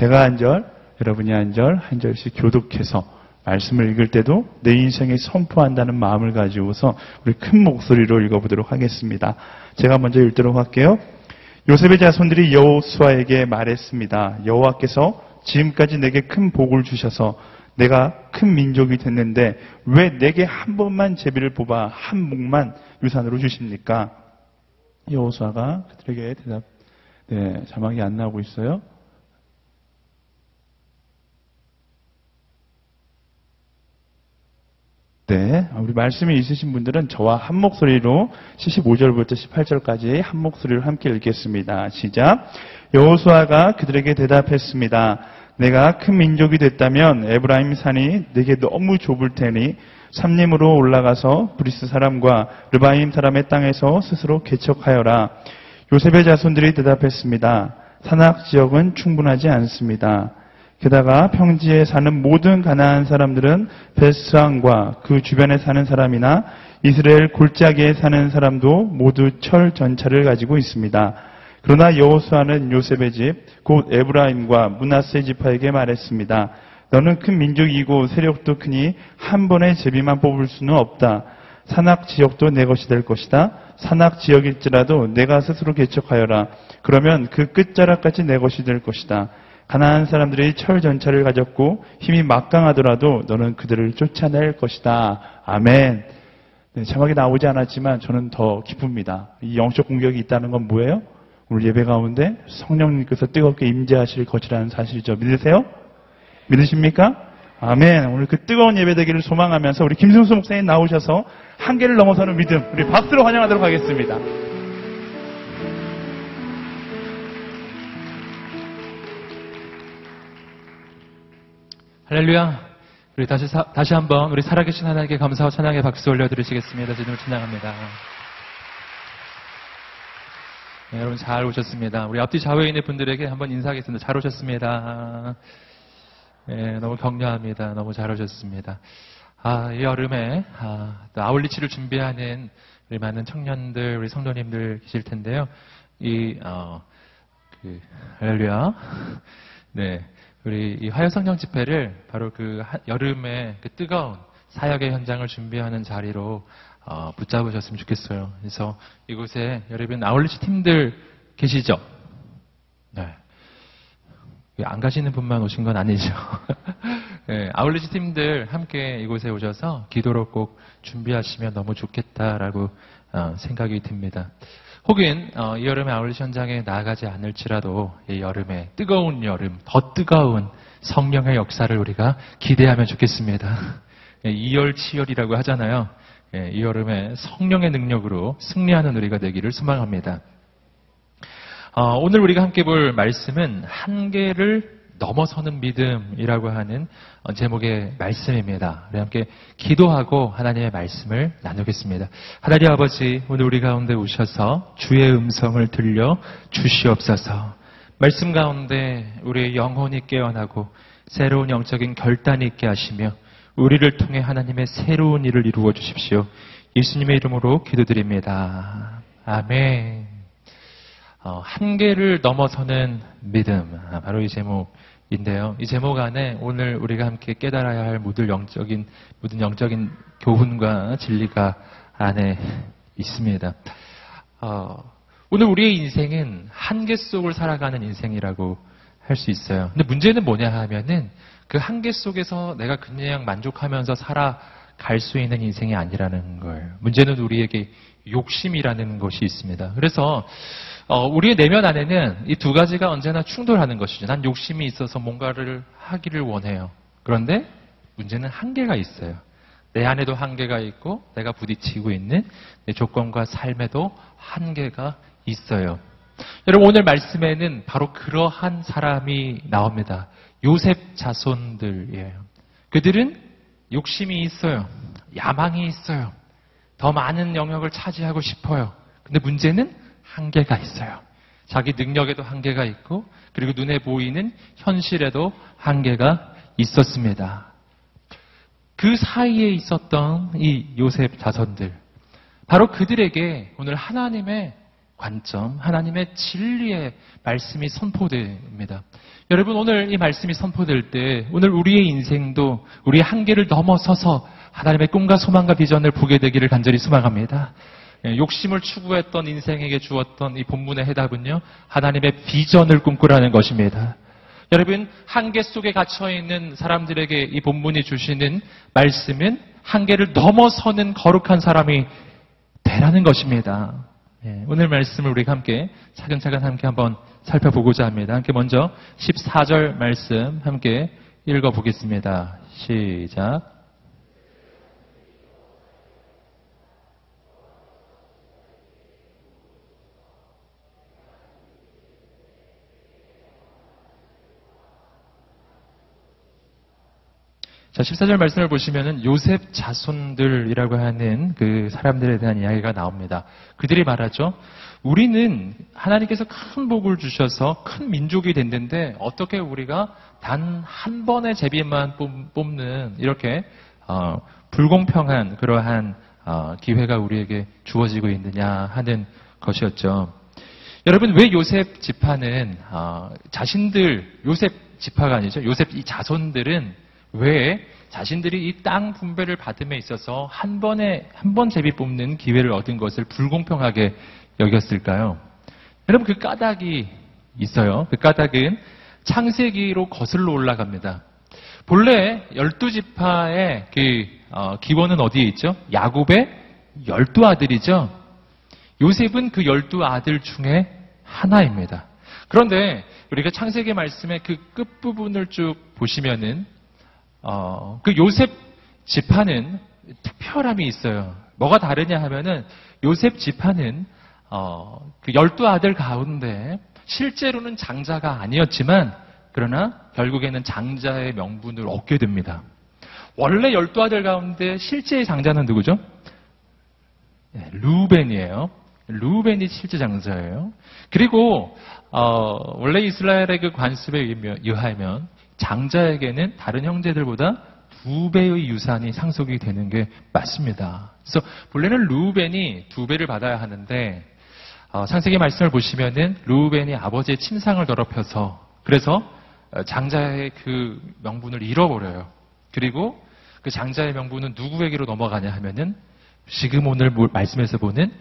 제가 한 절, 여러분이 한 절, 한 절씩 교독해서 말씀을 읽을 때도 내 인생에 선포한다는 마음을 가지고서 우리 큰 목소리로 읽어보도록 하겠습니다. 제가 먼저 읽도록 할게요. 요셉의 자손들이 여호수아에게 말했습니다. 여호와께서 지금까지 내게 큰 복을 주셔서 내가 큰 민족이 됐는데 왜 내게 한 번만 제비를 뽑아 한 묵만 유산으로 주십니까? 여호수아가 그들에게 대답, 네, 자막이 안 나오고 있어요. 네, 우리 말씀이 있으신 분들은 저와 한 목소리로 75절부터 18절까지 한 목소리로 함께 읽겠습니다. 시작. 여호수아가 그들에게 대답했습니다. 내가 큰 민족이 됐다면 에브라임 산이 내게 너무 좁을 테니 삼림으로 올라가서 브리스 사람과 르바임 사람의 땅에서 스스로 개척하여라. 요셉의 자손들이 대답했습니다. 산악 지역은 충분하지 않습니다. 게다가 평지에 사는 모든 가나안 사람들은 베스랑과 그 주변에 사는 사람이나 이스라엘 골짜기에 사는 사람도 모두 철 전차를 가지고 있습니다. 그러나 여호수아는 요셉의 집, 곧 에브라임과 문하세 지파에게 말했습니다. 너는 큰 민족이고 세력도 크니 한 번에 제비만 뽑을 수는 없다. 산악 지역도 내 것이 될 것이다. 산악 지역일지라도 내가 스스로 개척하여라. 그러면 그 끝자락까지 내 것이 될 것이다. 가나안 사람들이 철 전차를 가졌고 힘이 막강하더라도 너는 그들을 쫓아낼 것이다. 아멘. 네, 자막이 나오지 않았지만 저는 더 기쁩니다. 이 영적 공격이 있다는 건 뭐예요? 오늘 예배 가운데 성령님께서 뜨겁게 임재하실 것이라는 사실이죠. 믿으세요? 믿으십니까? 아멘. 오늘 그 뜨거운 예배 되기를 소망하면서 우리 김승수 목사님 나오셔서 한계를 넘어서는 믿음, 우리 박수로 환영하도록 하겠습니다. 할렐루야. 우리 다시 사, 다시 한번 우리 살아계신 하나님께 감사와 찬양의 박수 올려드리시겠습니다. 주님을 찬양합니다. 네, 여러분 잘 오셨습니다. 우리 앞뒤 있는 분들에게 한번 인사하겠습니다. 잘 오셨습니다. 네, 너무 격려합니다. 너무 잘 오셨습니다. 아, 이 여름에 아, 또 아울리치를 준비하는 우리 많은 청년들, 우리 성도님들 계실 텐데요. 이 어, 그 할렐루야. 네. 우리 이 화요성령 집회를 바로 그 여름에 그 뜨거운 사역의 현장을 준비하는 자리로 어, 붙잡으셨으면 좋겠어요. 그래서 이곳에 여러분 아울리치 팀들 계시죠? 네. 안 가시는 분만 오신 건 아니죠. 네, 아울리치 팀들 함께 이곳에 오셔서 기도로 꼭 준비하시면 너무 좋겠다라고 어, 생각이 듭니다. 혹은 어, 이 여름에 아울리치 현장에 나아가지 않을지라도 이 여름에 뜨거운 여름, 더 뜨거운 성령의 역사를 우리가 기대하면 좋겠습니다. 2열, 예, 치열이라고 하잖아요. 예, 이 여름에 성령의 능력으로 승리하는 우리가 되기를 소망합니다. 어, 오늘 우리가 함께 볼 말씀은 한계를 넘어서는 믿음이라고 하는 어, 제목의 말씀입니다. 우리 함께 기도하고 하나님의 말씀을 나누겠습니다. 하나님 아버지, 오늘 우리 가운데 오셔서 주의 음성을 들려 주시옵소서. 말씀 가운데 우리의 영혼이 깨어나고 새로운 영적인 결단이 있게 하시며 우리를 통해 하나님의 새로운 일을 이루어 주십시오. 예수님의 이름으로 기도드립니다. 아멘. 어, 한계를 넘어서는 믿음. 아, 바로 이 제목인데요. 이 제목 안에 오늘 우리가 함께 깨달아야 할 모든 영적인, 모든 영적인 교훈과 진리가 안에 있습니다. 어, 오늘 우리의 인생은 한계 속을 살아가는 인생이라고 할 수 있어요. 근데 문제는 뭐냐 하면은 그 한계 속에서 내가 그냥 만족하면서 살아갈 수 있는 인생이 아니라는 거예요. 문제는 우리에게 욕심이라는 것이 있습니다. 그래서 어, 우리의 내면 안에는 이 두 가지가 언제나 충돌하는 것이죠. 난 욕심이 있어서 뭔가를 하기를 원해요. 그런데 문제는 한계가 있어요. 내 안에도 한계가 있고 내가 부딪히고 있는 내 조건과 삶에도 한계가 있어요. 여러분 오늘 말씀에는 바로 그러한 사람이 나옵니다. 요셉 자손들이에요. 그들은 욕심이 있어요. 야망이 있어요. 더 많은 영역을 차지하고 싶어요. 근데 문제는 한계가 있어요. 자기 능력에도 한계가 있고, 그리고 눈에 보이는 현실에도 한계가 있었습니다. 그 사이에 있었던 이 요셉 자손들, 바로 그들에게 오늘 하나님의 관점, 하나님의 진리의 말씀이 선포됩니다. 여러분, 오늘 이 말씀이 선포될 때, 오늘 우리의 인생도 우리의 한계를 넘어서서 하나님의 꿈과 소망과 비전을 보게 되기를 간절히 소망합니다. 예, 욕심을 추구했던 인생에게 주었던 이 본문의 해답은요, 하나님의 비전을 꿈꾸라는 것입니다. 여러분, 한계 속에 갇혀있는 사람들에게 이 본문이 주시는 말씀은 한계를 넘어서는 거룩한 사람이 되라는 것입니다. 예, 오늘 말씀을 우리가 함께 차근차근 함께 한번 살펴보고자 합니다. 함께 먼저 14절 말씀 함께 읽어보겠습니다. 시작. 자, 14절 말씀을 보시면은 요셉 자손들이라고 하는 그 사람들에 대한 이야기가 나옵니다. 그들이 말하죠. 우리는 하나님께서 큰 복을 주셔서 큰 민족이 됐는데 어떻게 우리가 단 한 번의 제비만 뽑- 뽑는 이렇게 어, 불공평한 그러한 어, 기회가 우리에게 주어지고 있느냐 하는 것이었죠. 여러분 왜 요셉 지파는 어, 자신들 요셉 지파가 아니죠. 요셉 이 자손들은 왜 자신들이 이 땅 분배를 받음에 있어서 한 번에 한 번 제비 뽑는 기회를 얻은 것을 불공평하게 여겼을까요? 여러분 그 까닭이 있어요. 그 까닭은 창세기로 거슬러 올라갑니다. 본래 열두 지파의 그 어, 기원은 어디에 있죠? 야곱의 열두 아들이죠. 요셉은 그 열두 아들 중에 하나입니다. 그런데 우리가 창세기 말씀의 그 끝부분을 쭉 보시면은 어, 그 요셉 지파는 특별함이 있어요. 뭐가 다르냐 하면은 요셉 지파는 어, 그 열두 아들 가운데 실제로는 장자가 아니었지만 그러나 결국에는 장자의 명분을 얻게 됩니다. 원래 열두 아들 가운데 실제의 장자는 누구죠? 네, 루벤이에요. 루벤이 실제 장자예요. 그리고 어, 원래 이스라엘의 그 관습에 의하면 장자에게는 다른 형제들보다 두 배의 유산이 상속이 되는 게 맞습니다. 그래서 본래는 루벤이 두 배를 받아야 하는데 어, 창세기 말씀을 보시면은 루벤이 아버지의 침상을 더럽혀서 그래서 어, 장자의 그 명분을 잃어버려요. 그리고 그 장자의 명분은 누구에게로 넘어가냐 하면은 지금 오늘 말씀에서 보는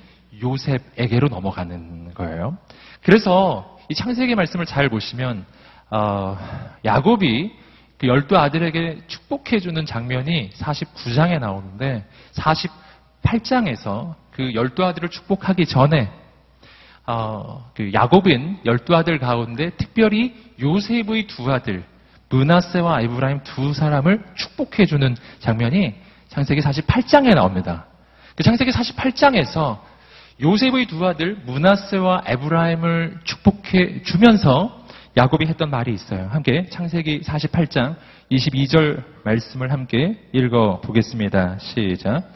요셉에게로 넘어가는 거예요. 그래서 이 창세기 말씀을 잘 보시면 어, 야곱이 그 열두 아들에게 축복해주는 장면이 49장에 나오는데 48장에서 그 열두 아들을 축복하기 전에 어, 그 야곱은 열두 아들 가운데 특별히 요셉의 두 아들 문하세와 에브라임 두 사람을 축복해주는 장면이 창세기 48장에 나옵니다. 그 창세기 48장에서 요셉의 두 아들 문하세와 에브라임을 축복해 주면서 야곱이 했던 말이 있어요. 함께 창세기 48장 22절 말씀을 함께 읽어 보겠습니다. 시작.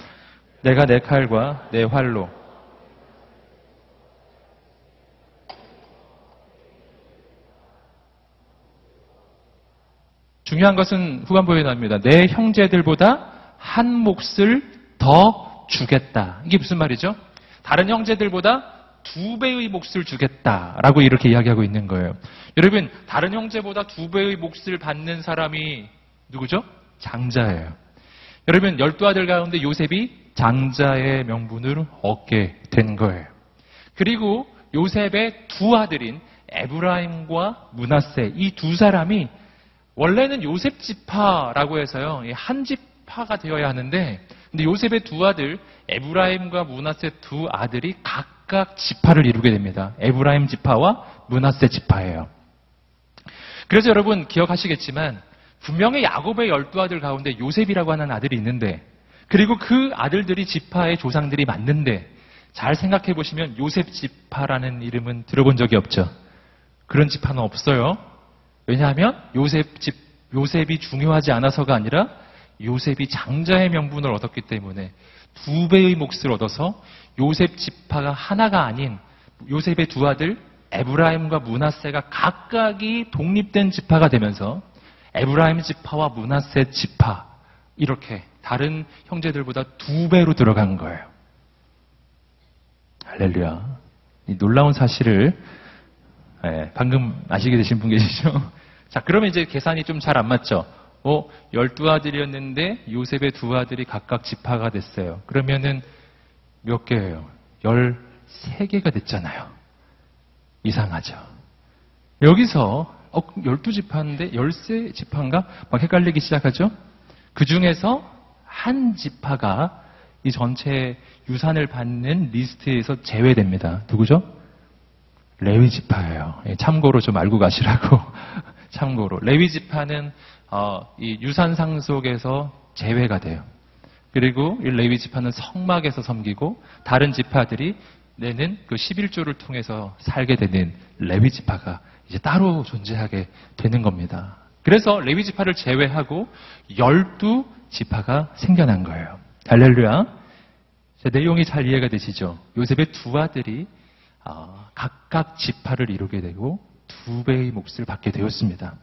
내가 내 칼과 내 활로 중요한 것은 후반부에 나옵니다. 내 형제들보다 한 몫을 더 주겠다. 이게 무슨 말이죠? 다른 형제들보다 두 배의 몫을 주겠다라고 이렇게 이야기하고 있는 거예요. 여러분, 다른 형제보다 두 배의 몫을 받는 사람이 누구죠? 장자예요. 여러분, 열두 아들 가운데 요셉이 장자의 명분을 얻게 된 거예요. 그리고 요셉의 두 아들인 에브라임과 문하세 이 두 사람이 원래는 요셉 지파라고 해서요 한 지파가 되어야 하는데 근데 요셉의 두 아들 에브라임과 문하세 두 아들이 각각 지파를 이루게 됩니다. 에브라임 지파와 문하세 지파예요. 그래서 여러분 기억하시겠지만 분명히 야곱의 열두 아들 가운데 요셉이라고 하는 아들이 있는데 그리고 그 아들들이 지파의 조상들이 맞는데 잘 생각해 보시면 요셉 지파라는 이름은 들어본 적이 없죠. 그런 지파는 없어요. 왜냐하면 요셉 집 요셉이 중요하지 않아서가 아니라 요셉이 장자의 명분을 얻었기 때문에 두 배의 몫을 얻어서 요셉 지파가 하나가 아닌 요셉의 두 아들 에브라임과 문하세가 각각이 독립된 지파가 되면서 에브라임 지파와 문하세 지파 이렇게 다른 형제들보다 두 배로 들어간 거예요. 할렐루야. 이 놀라운 사실을 예, 방금 아시게 되신 분 계시죠? 자, 그러면 이제 계산이 좀 잘 안 맞죠? 어, 12아들이었는데 요셉의 두 아들이 각각 지파가 됐어요. 그러면은 몇 개예요? 13개가 됐잖아요. 이상하죠. 여기서 어, 12지파인데 13지파인가? 막 헷갈리기 시작하죠? 그 중에서 한 지파가 이 전체 유산을 받는 리스트에서 제외됩니다. 누구죠? 레위 지파예요. 예, 참고로 좀 알고 가시라고. 참고로 레위 지파는 어, 이 유산 상속에서 제외가 돼요. 그리고 이 레위 지파는 성막에서 섬기고 다른 지파들이 내는 그 11조를 통해서 살게 되는 레위 지파가 이제 따로 존재하게 되는 겁니다. 그래서 레위 지파를 제외하고 12 지파가 생겨난 거예요. 할렐루야. 자, 내용이 잘 이해가 되시죠? 요셉의 두 아들이 어, 각각 지파를 이루게 되고 두 배의 몫을 받게 되었습니다.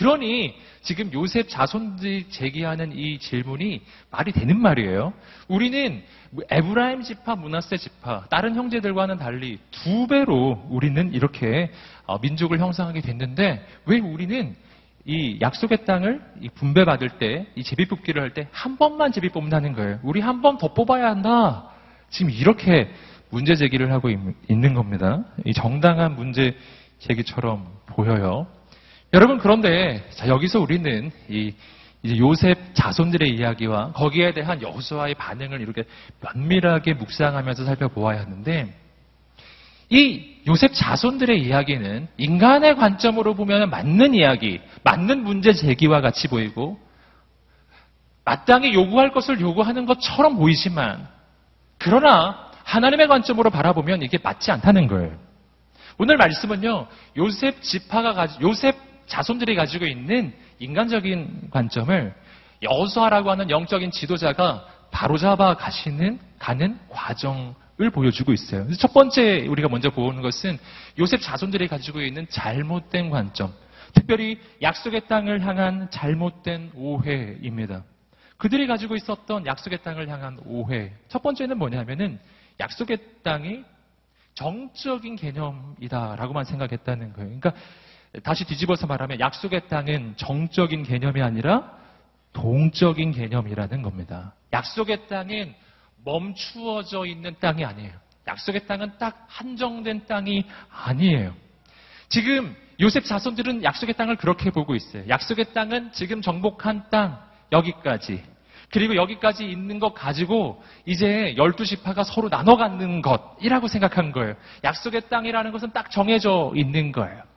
자, 그러니 지금 요셉 자손들이 제기하는 이 질문이 말이 되는 말이에요. 우리는 에브라임 지파, 문하세 지파, 다른 형제들과는 달리 두 배로 우리는 이렇게 어, 민족을 형성하게 됐는데 왜 우리는 이 약속의 땅을 이 분배받을 때, 이 제비 뽑기를 할 때 한 번만 제비 뽑는다는 거예요. 우리 한 번 더 뽑아야 한다. 지금 이렇게 문제 제기를 하고 있- 있는 겁니다. 이 정당한 문제 제기처럼 보여요. 여러분 그런데 자, 여기서 우리는 이 요셉 자손들의 이야기와 거기에 대한 여호수아의 반응을 이렇게 면밀하게 묵상하면서 살펴보아야 하는데 이 요셉 자손들의 이야기는 인간의 관점으로 보면 맞는 이야기, 맞는 문제 제기와 같이 보이고 마땅히 요구할 것을 요구하는 것처럼 보이지만 그러나 하나님의 관점으로 바라보면 이게 맞지 않다는 거예요. 오늘 말씀은요. 요셉 지파가 가지 요셉 자손들이 가지고 있는 인간적인 관점을 여호수아라고 하는 영적인 지도자가 바로잡아 가시는 가는 과정을 보여주고 있어요. 첫 번째 우리가 먼저 보는 것은 요셉 자손들이 가지고 있는 잘못된 관점, 특별히 약속의 땅을 향한 잘못된 오해입니다. 그들이 가지고 있었던 약속의 땅을 향한 오해. 첫 번째는 뭐냐면은 약속의 땅이 정적인 개념이다라고만 생각했다는 거예요. 그러니까 다시 뒤집어서 말하면 약속의 땅은 정적인 개념이 아니라 동적인 개념이라는 겁니다. 약속의 땅은 멈추어져 있는 땅이 아니에요. 약속의 땅은 딱 한정된 땅이 아니에요. 지금 요셉 자손들은 약속의 땅을 그렇게 보고 있어요. 약속의 땅은 지금 정복한 땅 여기까지. 그리고 여기까지 있는 것 가지고 이제 12지파가 서로 나눠 갖는 것이라고 생각한 거예요. 약속의 땅이라는 것은 딱 정해져 있는 거예요.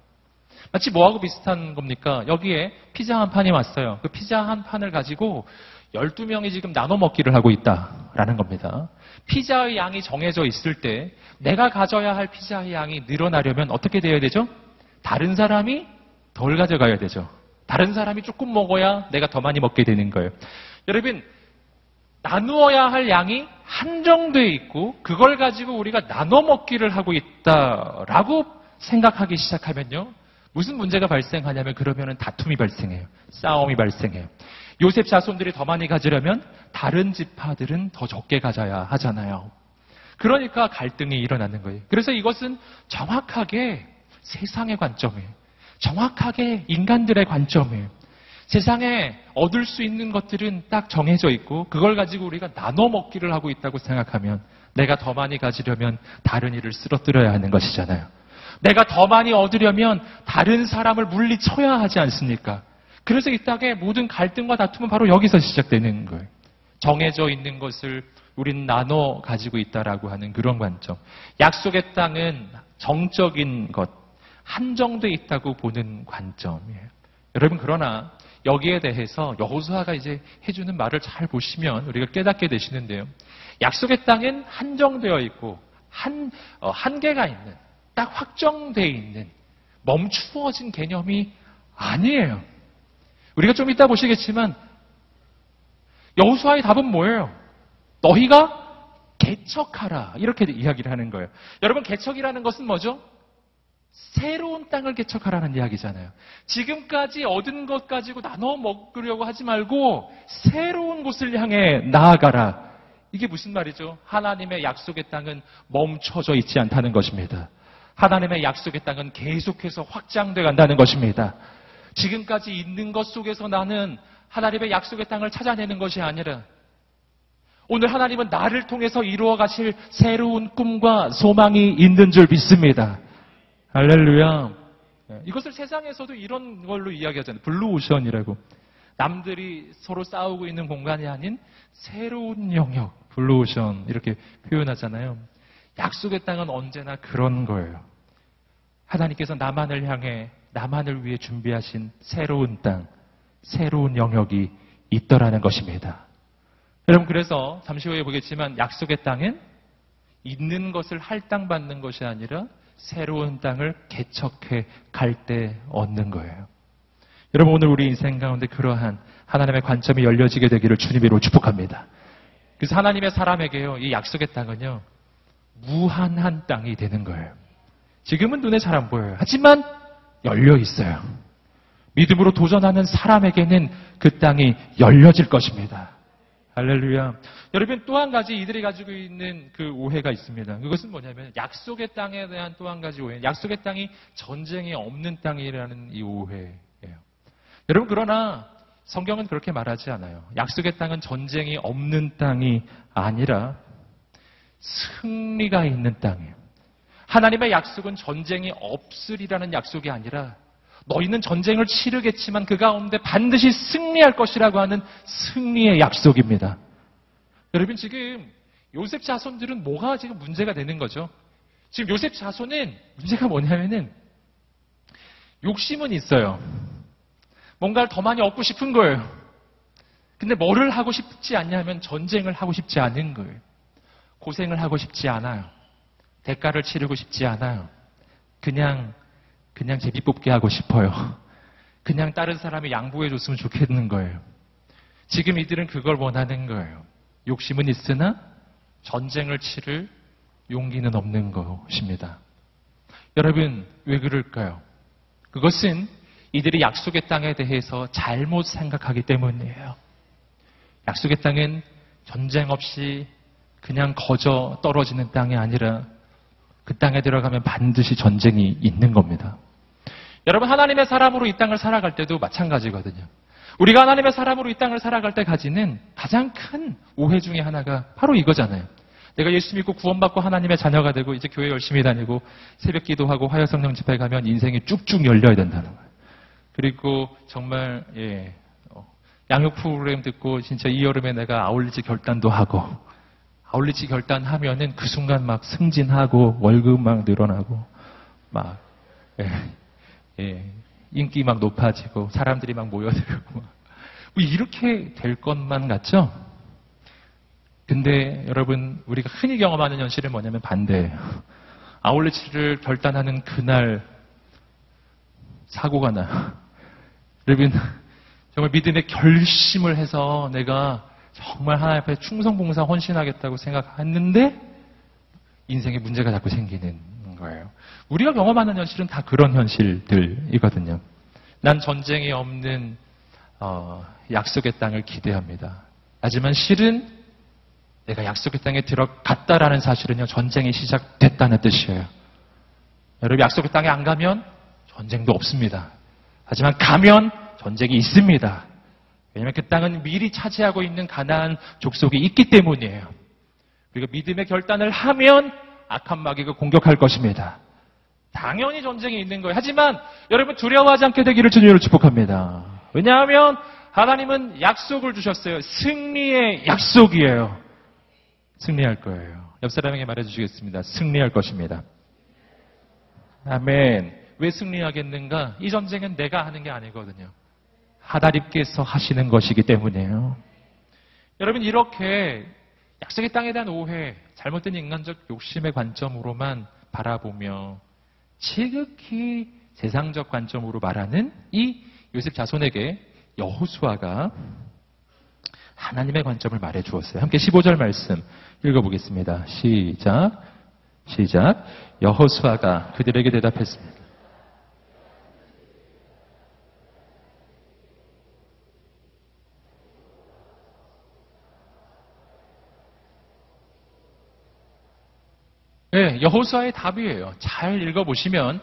마치 뭐하고 비슷한 겁니까? 여기에 피자 한 판이 왔어요. 그 피자 한 판을 가지고 12명이 지금 나눠 먹기를 하고 있다라는 겁니다. 피자의 양이 정해져 있을 때 내가 가져야 할 피자의 양이 늘어나려면 어떻게 돼야 되죠? 다른 사람이 덜 가져가야 되죠. 다른 사람이 조금 먹어야 내가 더 많이 먹게 되는 거예요. 여러분, 나누어야 할 양이 한정되어 있고 그걸 가지고 우리가 나눠 먹기를 하고 있다라고 생각하기 시작하면요. 무슨 문제가 발생하냐면 그러면은 다툼이 발생해요. 싸움이 발생해요. 요셉 자손들이 더 많이 가지려면 다른 지파들은 더 적게 가져야 하잖아요. 그러니까 갈등이 일어나는 거예요. 그래서 이것은 정확하게 세상의 관점이에요. 정확하게 인간들의 관점이에요. 세상에 얻을 수 있는 것들은 딱 정해져 있고 그걸 가지고 우리가 나눠 먹기를 하고 있다고 생각하면 내가 더 많이 가지려면 다른 일을 쓰러뜨려야 하는 것이잖아요. 내가 더 많이 얻으려면 다른 사람을 물리쳐야 하지 않습니까? 그래서 이 땅의 모든 갈등과 다툼은 바로 여기서 시작되는 거예요. 정해져 있는 것을 우리는 나눠 가지고 있다라고 하는 그런 관점. 약속의 땅은 정적인 것, 한정돼 있다고 보는 관점이에요. 여러분 그러나 여기에 대해서 여호수아가 이제 해주는 말을 잘 보시면 우리가 깨닫게 되시는데요. 약속의 땅엔 한정되어 있고 한 어, 한계가 있는 딱 확정되어 있는 멈추어진 개념이 아니에요. 우리가 좀 이따 보시겠지만 여호수아의 답은 뭐예요? 너희가 개척하라 이렇게 이야기를 하는 거예요. 여러분 개척이라는 것은 뭐죠? 새로운 땅을 개척하라는 이야기잖아요. 지금까지 얻은 것 가지고 나눠 먹으려고 하지 말고 새로운 곳을 향해 나아가라. 이게 무슨 말이죠? 하나님의 약속의 땅은 멈춰져 있지 않다는 것입니다. 하나님의 약속의 땅은 계속해서 확장돼 간다는 것입니다. 지금까지 있는 것 속에서 나는 하나님의 약속의 땅을 찾아내는 것이 아니라 오늘 하나님은 나를 통해서 이루어 가실 새로운 꿈과 소망이 있는 줄 믿습니다. 할렐루야. 네, 이것을 세상에서도 이런 걸로 이야기하잖아요. blue ocean이라고. 남들이 서로 싸우고 있는 공간이 아닌 새로운 영역, blue ocean 이렇게 표현하잖아요. 약속의 땅은 언제나 그런 거예요. 하나님께서 나만을 향해 나만을 위해 준비하신 새로운 땅, 새로운 영역이 있더라는 것입니다. 여러분 그래서 잠시 후에 보겠지만 약속의 땅은 있는 것을 할당 받는 것이 아니라 새로운 땅을 개척해 갈 때 얻는 거예요. 여러분 오늘 우리 인생 가운데 그러한 하나님의 관점이 열려지게 되기를 주님으로 축복합니다. 그래서 하나님의 사람에게요 이 약속의 땅은요 무한한 땅이 되는 거예요. 지금은 눈에 잘 안 보여요. 하지만 열려 있어요. 믿음으로 도전하는 사람에게는 그 땅이 열려질 것입니다. 할렐루야. 여러분 또 한 가지 이들이 가지고 있는 그 오해가 있습니다. 그것은 뭐냐면 약속의 땅에 대한 또 한 가지 오해. 약속의 땅이 전쟁이 없는 땅이라는 이 오해예요. 여러분 그러나 성경은 그렇게 말하지 않아요. 약속의 땅은 전쟁이 없는 땅이 아니라 승리가 있는 땅이에요. 하나님의 약속은 전쟁이 없으리라는 약속이 아니라 너희는 전쟁을 치르겠지만 그 가운데 반드시 승리할 것이라고 하는 승리의 약속입니다. 여러분 지금 요셉 자손들은 뭐가 지금 문제가 되는 거죠? 지금 요셉 자손은 문제가 뭐냐면은 욕심은 있어요. 뭔가를 더 많이 얻고 싶은 거예요. 근데 뭐를 하고 싶지 않냐면 전쟁을 하고 싶지 않은 거예요. 고생을 하고 싶지 않아요. 대가를 치르고 싶지 않아요. 그냥 그냥 제비 뽑기 하고 싶어요. 그냥 다른 사람이 양보해 줬으면 좋겠는 거예요. 지금 이들은 그걸 원하는 거예요. 욕심은 있으나 전쟁을 치를 용기는 없는 것입니다. 여러분, 왜 그럴까요? 그것은 이들이 약속의 땅에 대해서 잘못 생각하기 때문이에요. 약속의 땅은 전쟁 없이 그냥 거저 떨어지는 땅이 아니라 그 땅에 들어가면 반드시 전쟁이 있는 겁니다. 여러분, 하나님의 사람으로 이 땅을 살아갈 때도 마찬가지거든요. 우리가 하나님의 사람으로 이 땅을 살아갈 때 가지는 가장 큰 오해 중에 하나가 바로 이거잖아요. 내가 예수 믿고 구원받고 하나님의 자녀가 되고 이제 교회 열심히 다니고 새벽 기도하고 화요 성령 집회 가면 인생이 쭉쭉 열려야 된다는 거예요. 그리고 정말 예, 어, 양육 프로그램 듣고 진짜 이 여름에 내가 아울리지 결단도 하고 아울리지 결단하면은 그 순간 막 승진하고 월급 막 늘어나고 막 예, 예, 인기 막 높아지고 사람들이 막 모여들고 막. 뭐 이렇게 될 것만 같죠? 근데 여러분 우리가 흔히 경험하는 현실은 뭐냐면 반대예요. 아울리치를 결단하는 그날 사고가 나. 여러분 정말 믿음의 결심을 해서 내가 정말 하나님 앞에 충성봉사 헌신하겠다고 생각했는데 인생에 문제가 자꾸 생기는 거예요. 우리가 경험하는 현실은 다 그런 현실들이거든요. 난 전쟁이 없는 어, 약속의 땅을 기대합니다. 하지만 실은 내가 약속의 땅에 들어갔다라는 사실은요 전쟁이 시작됐다는 뜻이에요. 여러분 약속의 땅에 안 가면 전쟁도 없습니다. 하지만 가면 전쟁이 있습니다. 왜냐하면 그 땅은 미리 차지하고 있는 가나안 족속이 있기 때문이에요. 우리가 믿음의 결단을 하면 악한 마귀가 공격할 것입니다. 당연히 전쟁이 있는 거예요. 하지만 여러분 두려워하지 않게 되기를 주님으로 축복합니다. 왜냐하면 하나님은 약속을 주셨어요. 승리의 약속이에요. 승리할 거예요. 옆 사람에게 말해 주시겠습니다. 승리할 것입니다. 아멘. 왜 승리하겠는가? 이 전쟁은 내가 하는 게 아니거든요. 하나님께서 하시는 것이기 때문이에요. 여러분 이렇게 약속의 땅에 대한 오해, 잘못된 인간적 욕심의 관점으로만 바라보며 지극히 세상적 관점으로 말하는 이 요셉 자손에게 여호수아가 하나님의 관점을 말해 주었어요. 함께 15절 말씀 읽어보겠습니다. 시작. 시작. 여호수아가 그들에게 대답했습니다. 예, 여호수아의 답이에요. 잘 읽어보시면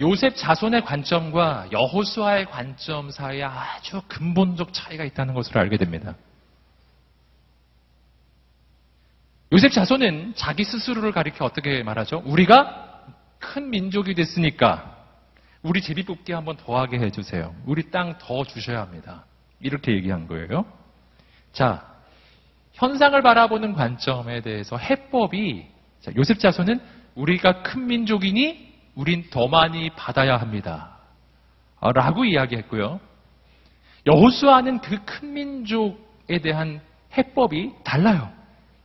요셉 자손의 관점과 여호수아의 관점 사이에 아주 근본적 차이가 있다는 것을 알게 됩니다. 요셉 자손은 자기 스스로를 가리켜 어떻게 말하죠? 우리가 큰 민족이 됐으니까 우리 제비 뽑기 한번 더 하게 해주세요. 우리 땅 더 주셔야 합니다. 이렇게 얘기한 거예요. 자, 현상을 바라보는 관점에 대해서 해법이 자, 요셉 자손은 우리가 큰 민족이니 우린 더 많이 받아야 합니다. 아, 라고 이야기했고요. 여호수아는 그 큰 민족에 대한 해법이 달라요.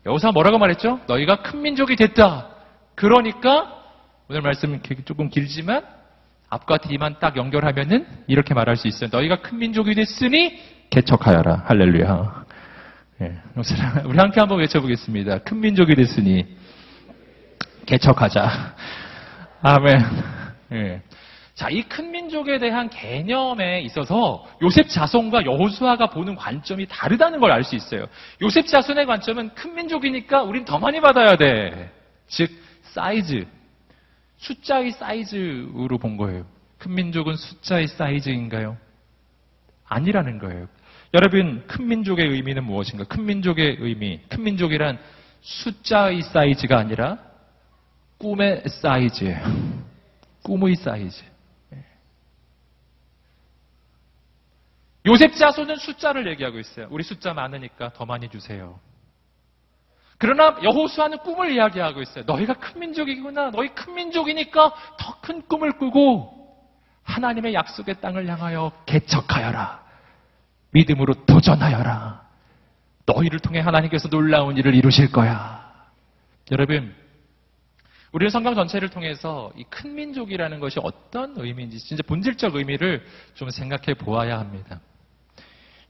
여호수아 뭐라고 말했죠? 너희가 큰 민족이 됐다. 그러니까 오늘 말씀은 조금 길지만 앞과 뒤만 딱 연결하면은 이렇게 말할 수 있어요. 너희가 큰 민족이 됐으니 개척하여라. 할렐루야. 예, 우리 함께 한번 외쳐보겠습니다. 큰 민족이 됐으니 개척하자. 아멘. 예. 자, 이 큰 민족에 대한 개념에 있어서 요셉 자손과 여호수아가 보는 관점이 다르다는 걸 알 수 있어요. 요셉 자손의 관점은 큰 민족이니까 우린 더 많이 받아야 돼. 즉, 사이즈. 숫자의 사이즈로 본 거예요. 큰 민족은 숫자의 사이즈인가요? 아니라는 거예요. 여러분, 큰 민족의 의미는 무엇인가? 큰 민족의 의미, 큰 민족이란 숫자의 사이즈가 아니라 꿈의 사이즈예요. 꿈의 사이즈. 요셉 자손은 숫자를 얘기하고 있어요. 우리 숫자 많으니까 더 많이 주세요. 그러나 여호수아는 꿈을 이야기하고 있어요. 너희가 큰 민족이구나. 너희 큰 민족이니까 더 큰 꿈을 꾸고 하나님의 약속의 땅을 향하여 개척하여라. 믿음으로 도전하여라. 너희를 통해 하나님께서 놀라운 일을 이루실 거야. 여러분, 우리는 성경 전체를 통해서 이 큰 민족이라는 것이 어떤 의미인지 진짜 본질적 의미를 좀 생각해 보아야 합니다.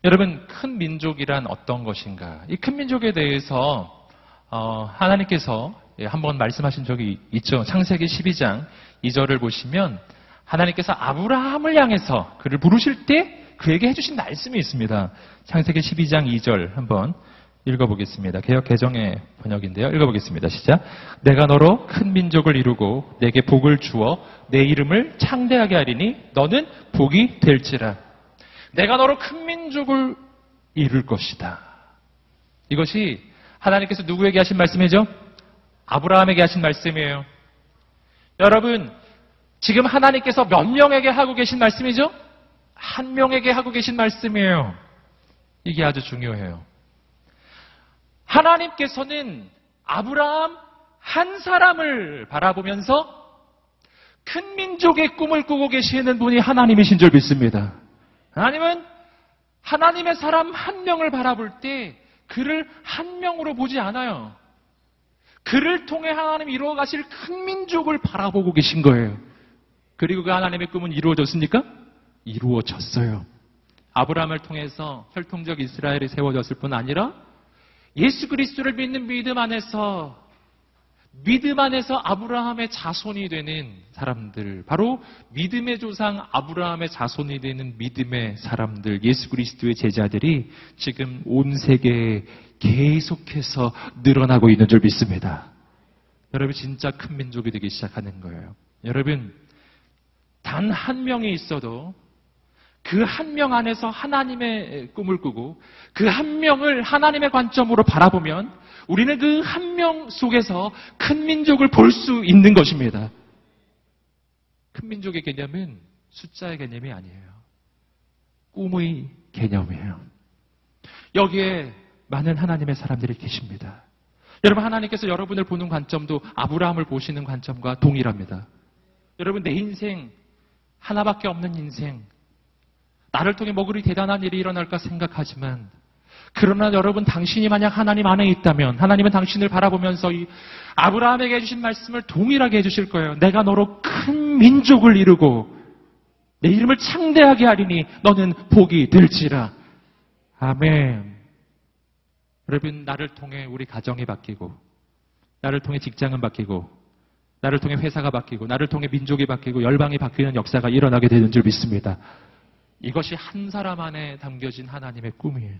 여러분, 큰 민족이란 어떤 것인가? 이 큰 민족에 대해서 어, 하나님께서 예, 한번 말씀하신 적이 있죠. 창세기 12장 2절을 보시면 하나님께서 아브라함을 향해서 그를 부르실 때 그에게 해주신 말씀이 있습니다. 창세기 12장 2절 한번 읽어보겠습니다. 개혁 개정의 번역인데요. 읽어보겠습니다. 시작. 내가 너로 큰 민족을 이루고 내게 복을 주어 내 이름을 창대하게 하리니 너는 복이 될지라. 내가 너로 큰 민족을 이룰 것이다. 이것이 하나님께서 누구에게 하신 말씀이죠? 아브라함에게 하신 말씀이에요. 여러분, 지금 하나님께서 몇 명에게 하고 계신 말씀이죠? 한 명에게 하고 계신 말씀이에요. 이게 아주 중요해요. 하나님께서는 아브라함 한 사람을 바라보면서 큰 민족의 꿈을 꾸고 계시는 분이 하나님이신 줄 믿습니다. 하나님은 하나님의 사람 한 명을 바라볼 때 그를 한 명으로 보지 않아요. 그를 통해 하나님 이루어 가실 큰 민족을 바라보고 계신 거예요. 그리고 그 하나님의 꿈은 이루어졌습니까? 이루어졌어요. 아브라함을 통해서 혈통적 이스라엘이 세워졌을 뿐 아니라 예수 그리스도를 믿는 믿음 안에서 믿음 안에서 아브라함의 자손이 되는 사람들, 바로 믿음의 조상 아브라함의 자손이 되는 믿음의 사람들, 예수 그리스도의 제자들이 지금 온 세계에 계속해서 늘어나고 있는 줄 믿습니다. 여러분 진짜 큰 민족이 되기 시작하는 거예요. 여러분 단 한 명이 있어도 그 한 명 안에서 하나님의 꿈을 꾸고 그 한 명을 하나님의 관점으로 바라보면 우리는 그 한 명 속에서 큰 민족을 볼 수 있는 것입니다. 큰 민족의 개념은 숫자의 개념이 아니에요. 꿈의 개념이에요. 여기에 많은 하나님의 사람들이 계십니다. 여러분 하나님께서 여러분을 보는 관점도 아브라함을 보시는 관점과 동일합니다. 여러분 내 인생 하나밖에 없는 인생 나를 통해 뭐 그리 대단한 일이 일어날까 생각하지만 그러나 여러분 당신이 만약 하나님 안에 있다면 하나님은 당신을 바라보면서 이 아브라함에게 해주신 말씀을 동일하게 해주실 거예요. 내가 너로 큰 민족을 이루고 내 이름을 창대하게 하리니 너는 복이 될지라. 아멘. 여러분 나를 통해 우리 가정이 바뀌고 나를 통해 직장은 바뀌고 나를 통해 회사가 바뀌고 나를 통해 민족이 바뀌고 열방이 바뀌는 역사가 일어나게 되는 줄 믿습니다. 이것이 한 사람 안에 담겨진 하나님의 꿈이에요.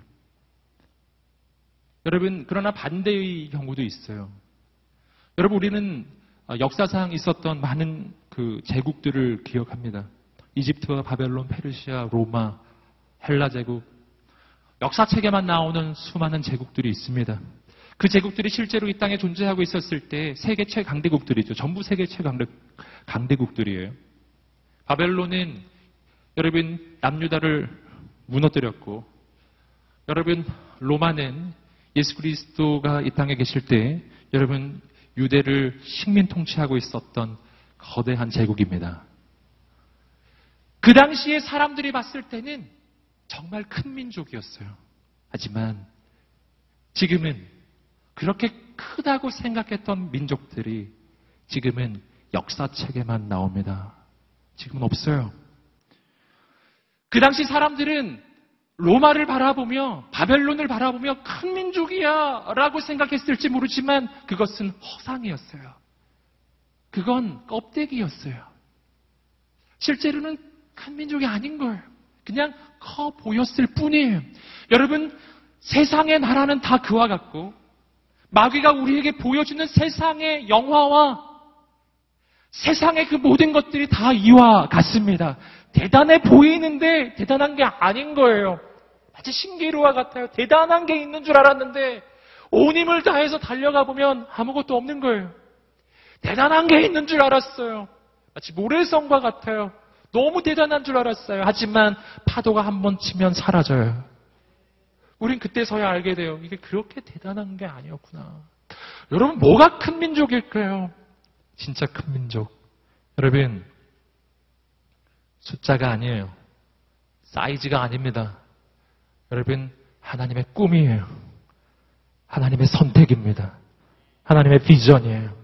여러분, 그러나 반대의 경우도 있어요. 여러분, 우리는 아, 역사상 있었던 많은 그 제국들을 기억합니다. 이집트와 바벨론, 페르시아, 로마, 헬라 제국. 역사책에만 나오는 수많은 제국들이 있습니다. 그 제국들이 실제로 이 땅에 존재하고 있었을 때 세계 최강대국들이죠. 전부 세계 최강대, 강대국들이에요. 바벨론은 여러분 남유다를 무너뜨렸고 여러분 로마는 예수 그리스도가 이 땅에 계실 때 여러분 유대를 식민 통치하고 있었던 거대한 제국입니다. 그 당시에 사람들이 봤을 때는 정말 큰 민족이었어요. 하지만 지금은 그렇게 크다고 생각했던 민족들이 지금은 역사책에만 나옵니다. 지금은 없어요. 그 당시 사람들은 로마를 바라보며 바벨론을 바라보며 큰 민족이야 라고 생각했을지 모르지만 그것은 허상이었어요. 그건 껍데기였어요. 실제로는 큰 민족이 아닌 걸 그냥 커 보였을 뿐이에요. 여러분 세상의 나라는 다 그와 같고 마귀가 우리에게 보여주는 세상의 영화와 세상의 그 모든 것들이 다 이와 같습니다. 대단해 보이는데 대단한 게 아닌 거예요. 마치 신기루와 같아요. 대단한 게 있는 줄 알았는데 온 힘을 다해서 달려가 보면 아무것도 없는 거예요. 대단한 게 있는 줄 알았어요. 마치 모래성과 같아요. 너무 대단한 줄 알았어요. 하지만 파도가 한 번 치면 사라져요. 우린 그때서야 알게 돼요. 이게 그렇게 대단한 게 아니었구나. 여러분, 뭐가 큰 민족일까요? 진짜 큰 민족. 여러분, 숫자가 아니에요. 사이즈가 아닙니다. 여러분, 하나님의 꿈이에요. 하나님의 선택입니다. 하나님의 비전이에요.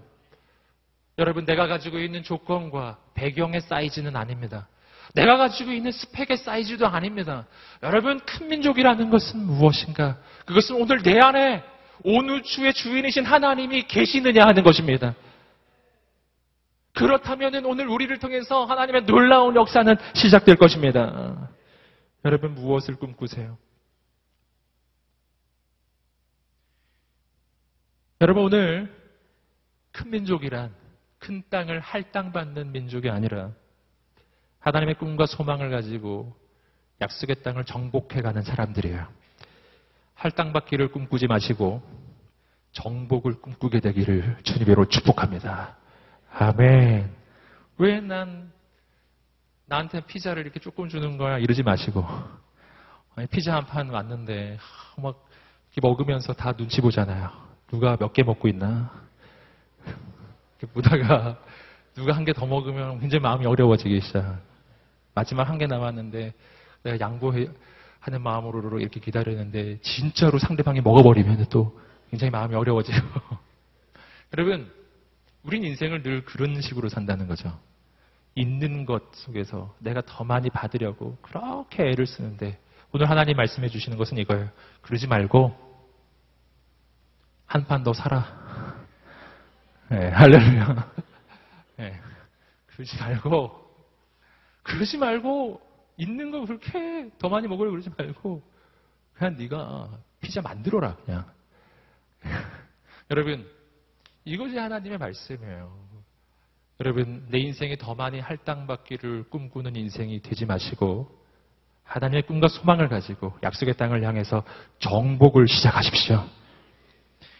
여러분, 내가 가지고 있는 조건과 배경의 사이즈는 아닙니다. 내가 가지고 있는 스펙의 사이즈도 아닙니다. 여러분, 큰 민족이라는 것은 무엇인가? 그것은 오늘 내 안에 온 우주의 주인이신 하나님이 계시느냐 하는 것입니다. 그렇다면 오늘 우리를 통해서 하나님의 놀라운 역사는 시작될 것입니다. 여러분, 무엇을 꿈꾸세요? 여러분, 오늘 큰 민족이란 큰 땅을 할당받는 민족이 아니라 하나님의 꿈과 소망을 가지고 약속의 땅을 정복해가는 사람들이에요. 할당받기를 꿈꾸지 마시고 정복을 꿈꾸게 되기를 주님으로 축복합니다. 아멘. 왜 난 나한테 피자를 이렇게 조금 주는 거야? 이러지 마시고 아니, 피자 한 판 왔는데 막 먹으면서 다 눈치 보잖아요. 누가 몇 개 먹고 있나? 이렇게 보다가 누가 한 개 더 먹으면 굉장히 마음이 어려워지기 시작. 마지막 한 개 남았는데 내가 양보하는 마음으로 이렇게 기다리는데 진짜로 상대방이 먹어버리면 또 굉장히 마음이 어려워져요. 여러분, 우린 인생을 늘 그런 식으로 산다는 거죠. 있는 것 속에서 내가 더 많이 받으려고 그렇게 애를 쓰는데 오늘 하나님 말씀해 주시는 것은 이거예요. 그러지 말고 한 판더 사라. 네, 할렐루야. 네, 그러지 말고 그러지 말고 있는 거 그렇게 더 많이 먹으려 그러지 말고 그냥 네가 피자 만들어라 그냥. 여러분 이것이 하나님의 말씀이에요. 여러분 내 인생에 더 많이 할당받기를 꿈꾸는 인생이 되지 마시고 하나님의 꿈과 소망을 가지고 약속의 땅을 향해서 정복을 시작하십시오.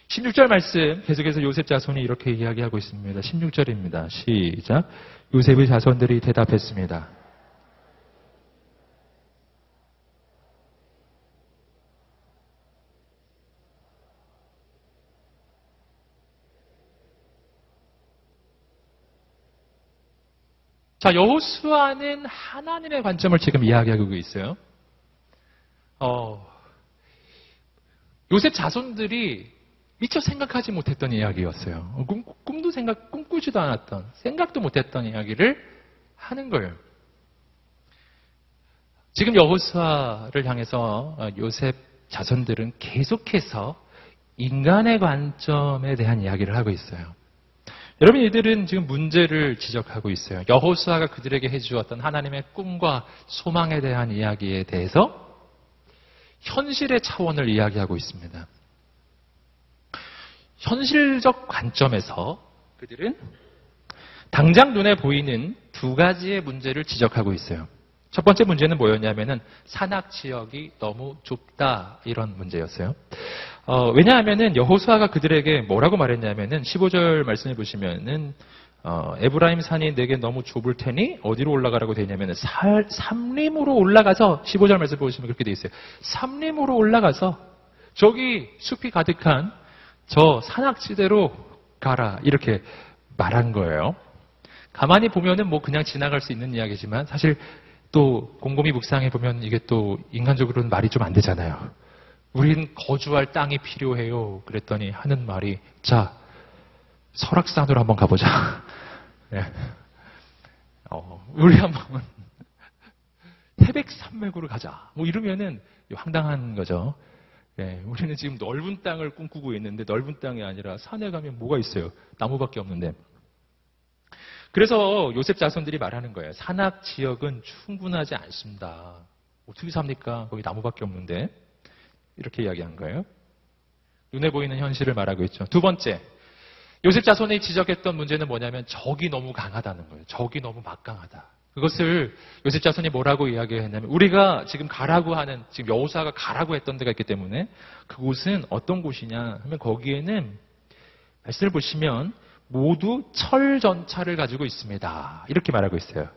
16절 말씀 계속해서 요셉 자손이 이렇게 이야기하고 있습니다. 16절입니다. 시작. 요셉의 자손들이 대답했습니다. 자, 여호수아는 하나님의 관점을 지금 이야기하고 있어요. 어, 요셉 자손들이 미처 생각하지 못했던 이야기였어요. 꿈, 꿈도 생각, 꿈꾸지도 않았던, 생각도 못했던 이야기를 하는 거예요. 지금 여호수아를 향해서 요셉 자손들은 계속해서 인간의 관점에 대한 이야기를 하고 있어요. 여러분 이들은 지금 문제를 지적하고 있어요. 여호수아가 그들에게 해주었던 하나님의 꿈과 소망에 대한 이야기에 대해서 현실의 차원을 이야기하고 있습니다. 현실적 관점에서 그들은 당장 눈에 보이는 두 가지의 문제를 지적하고 있어요. 첫 번째 문제는 뭐였냐면은 산악 지역이 너무 좁다 이런 문제였어요. 어, 왜냐하면은 여호수아가 그들에게 뭐라고 말했냐면은 15절 말씀해 보시면은 어, 에브라임 산이 내게 너무 좁을 테니 어디로 올라가라고 되냐면은 살, 삼림으로 올라가서 15절 말씀 보시면 그렇게 돼 있어요. 삼림으로 올라가서 저기 숲이 가득한 저 산악지대로 가라 이렇게 말한 거예요. 가만히 보면은 뭐 그냥 지나갈 수 있는 이야기지만 사실 또 곰곰이 묵상해 보면 이게 또 인간적으로는 말이 좀 안 되잖아요. 우린 거주할 땅이 필요해요. 그랬더니 하는 말이 자 설악산으로 한번 가보자. 네. 어, 우리 한번 태백산맥으로 가자. 뭐 이러면은 황당한 거죠. 예, 우리는 지금 넓은 땅을 꿈꾸고 있는데 넓은 땅이 아니라 산에 가면 뭐가 있어요? 나무밖에 없는데. 그래서 요셉 자손들이 말하는 거예요. 산악 지역은 충분하지 않습니다. 어떻게 삽니까? 거기 나무밖에 없는데. 이렇게 이야기한 거예요. 눈에 보이는 현실을 말하고 있죠. 두 번째. 요셉 자손이 지적했던 문제는 뭐냐면 적이 너무 강하다는 거예요. 적이 너무 막강하다. 그것을 요셉 자손이 뭐라고 이야기했냐면 우리가 지금 가라고 하는 지금 여호사가 가라고 했던 데가 있기 때문에 그곳은 어떤 곳이냐 하면 거기에는 말씀을 보시면 모두 철 전차를 가지고 있습니다. 이렇게 말하고 있어요.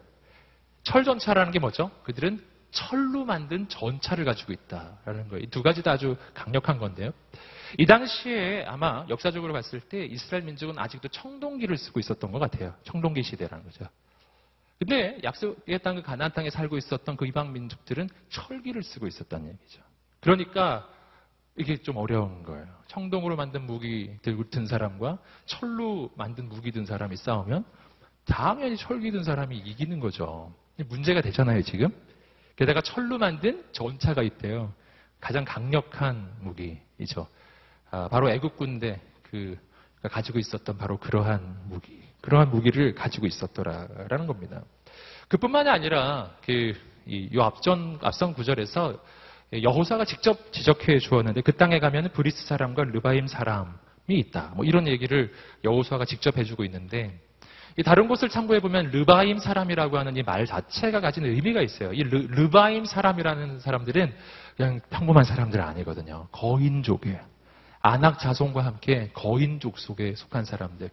철 전차라는 게 뭐죠? 그들은 철로 만든 전차를 가지고 있다라는 거예요. 이 두 가지 다 아주 강력한 건데요. 이 당시에 아마 역사적으로 봤을 때 이스라엘 민족은 아직도 청동기를 쓰고 있었던 것 같아요. 청동기 시대라는 거죠. 근데 약속의 땅, 그 가나안 땅에 살고 있었던 그 이방 민족들은 철기를 쓰고 있었다는 얘기죠. 그러니까 이게 좀 어려운 거예요. 청동으로 만든 무기 들고 든 사람과 철로 만든 무기 든 사람이 싸우면 당연히 철기 든 사람이 이기는 거죠. 문제가 되잖아요, 지금. 게다가 철로 만든 전차가 있대요. 가장 강력한 무기이죠. 아, 바로 애국 군대 그 가지고 있었던 바로 그러한 무기. 그러한 무기를 가지고 있었더라라는 겁니다. 그뿐만이 아니라 그 이 앞전 앞선 구절에서 여호수아가 직접 지적해 주었는데 그 땅에 가면 브리스 사람과 르바임 사람이 있다. 뭐 이런 얘기를 여호수아가 직접 해주고 있는데 이 다른 곳을 참고해 보면 르바임 사람이라고 하는 이 말 자체가 가진 의미가 있어요. 이 르, 바임 사람이라는 사람들은 그냥 평범한 사람들 아니거든요. 거인족이에요. 안악 자손과 함께 거인족 속에 속한 사람들.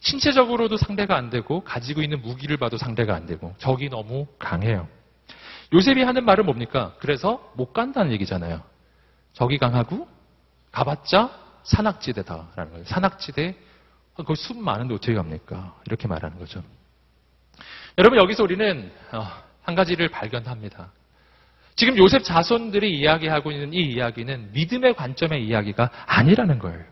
신체적으로도 상대가 안 되고 가지고 있는 무기를 봐도 상대가 안 되고 적이 너무 강해요. 요셉이 하는 말은 뭡니까? 그래서 못 간다는 얘기잖아요. 적이 강하고 가봤자 산악지대다라는 거예요. 산악지대 거기 숲 많은데 어떻게 갑니까? 이렇게 말하는 거죠. 여러분 여기서 우리는 어, 한 가지를 발견합니다. 지금 요셉 자손들이 이야기하고 있는 이 이야기는 믿음의 관점의 이야기가 아니라는 거예요.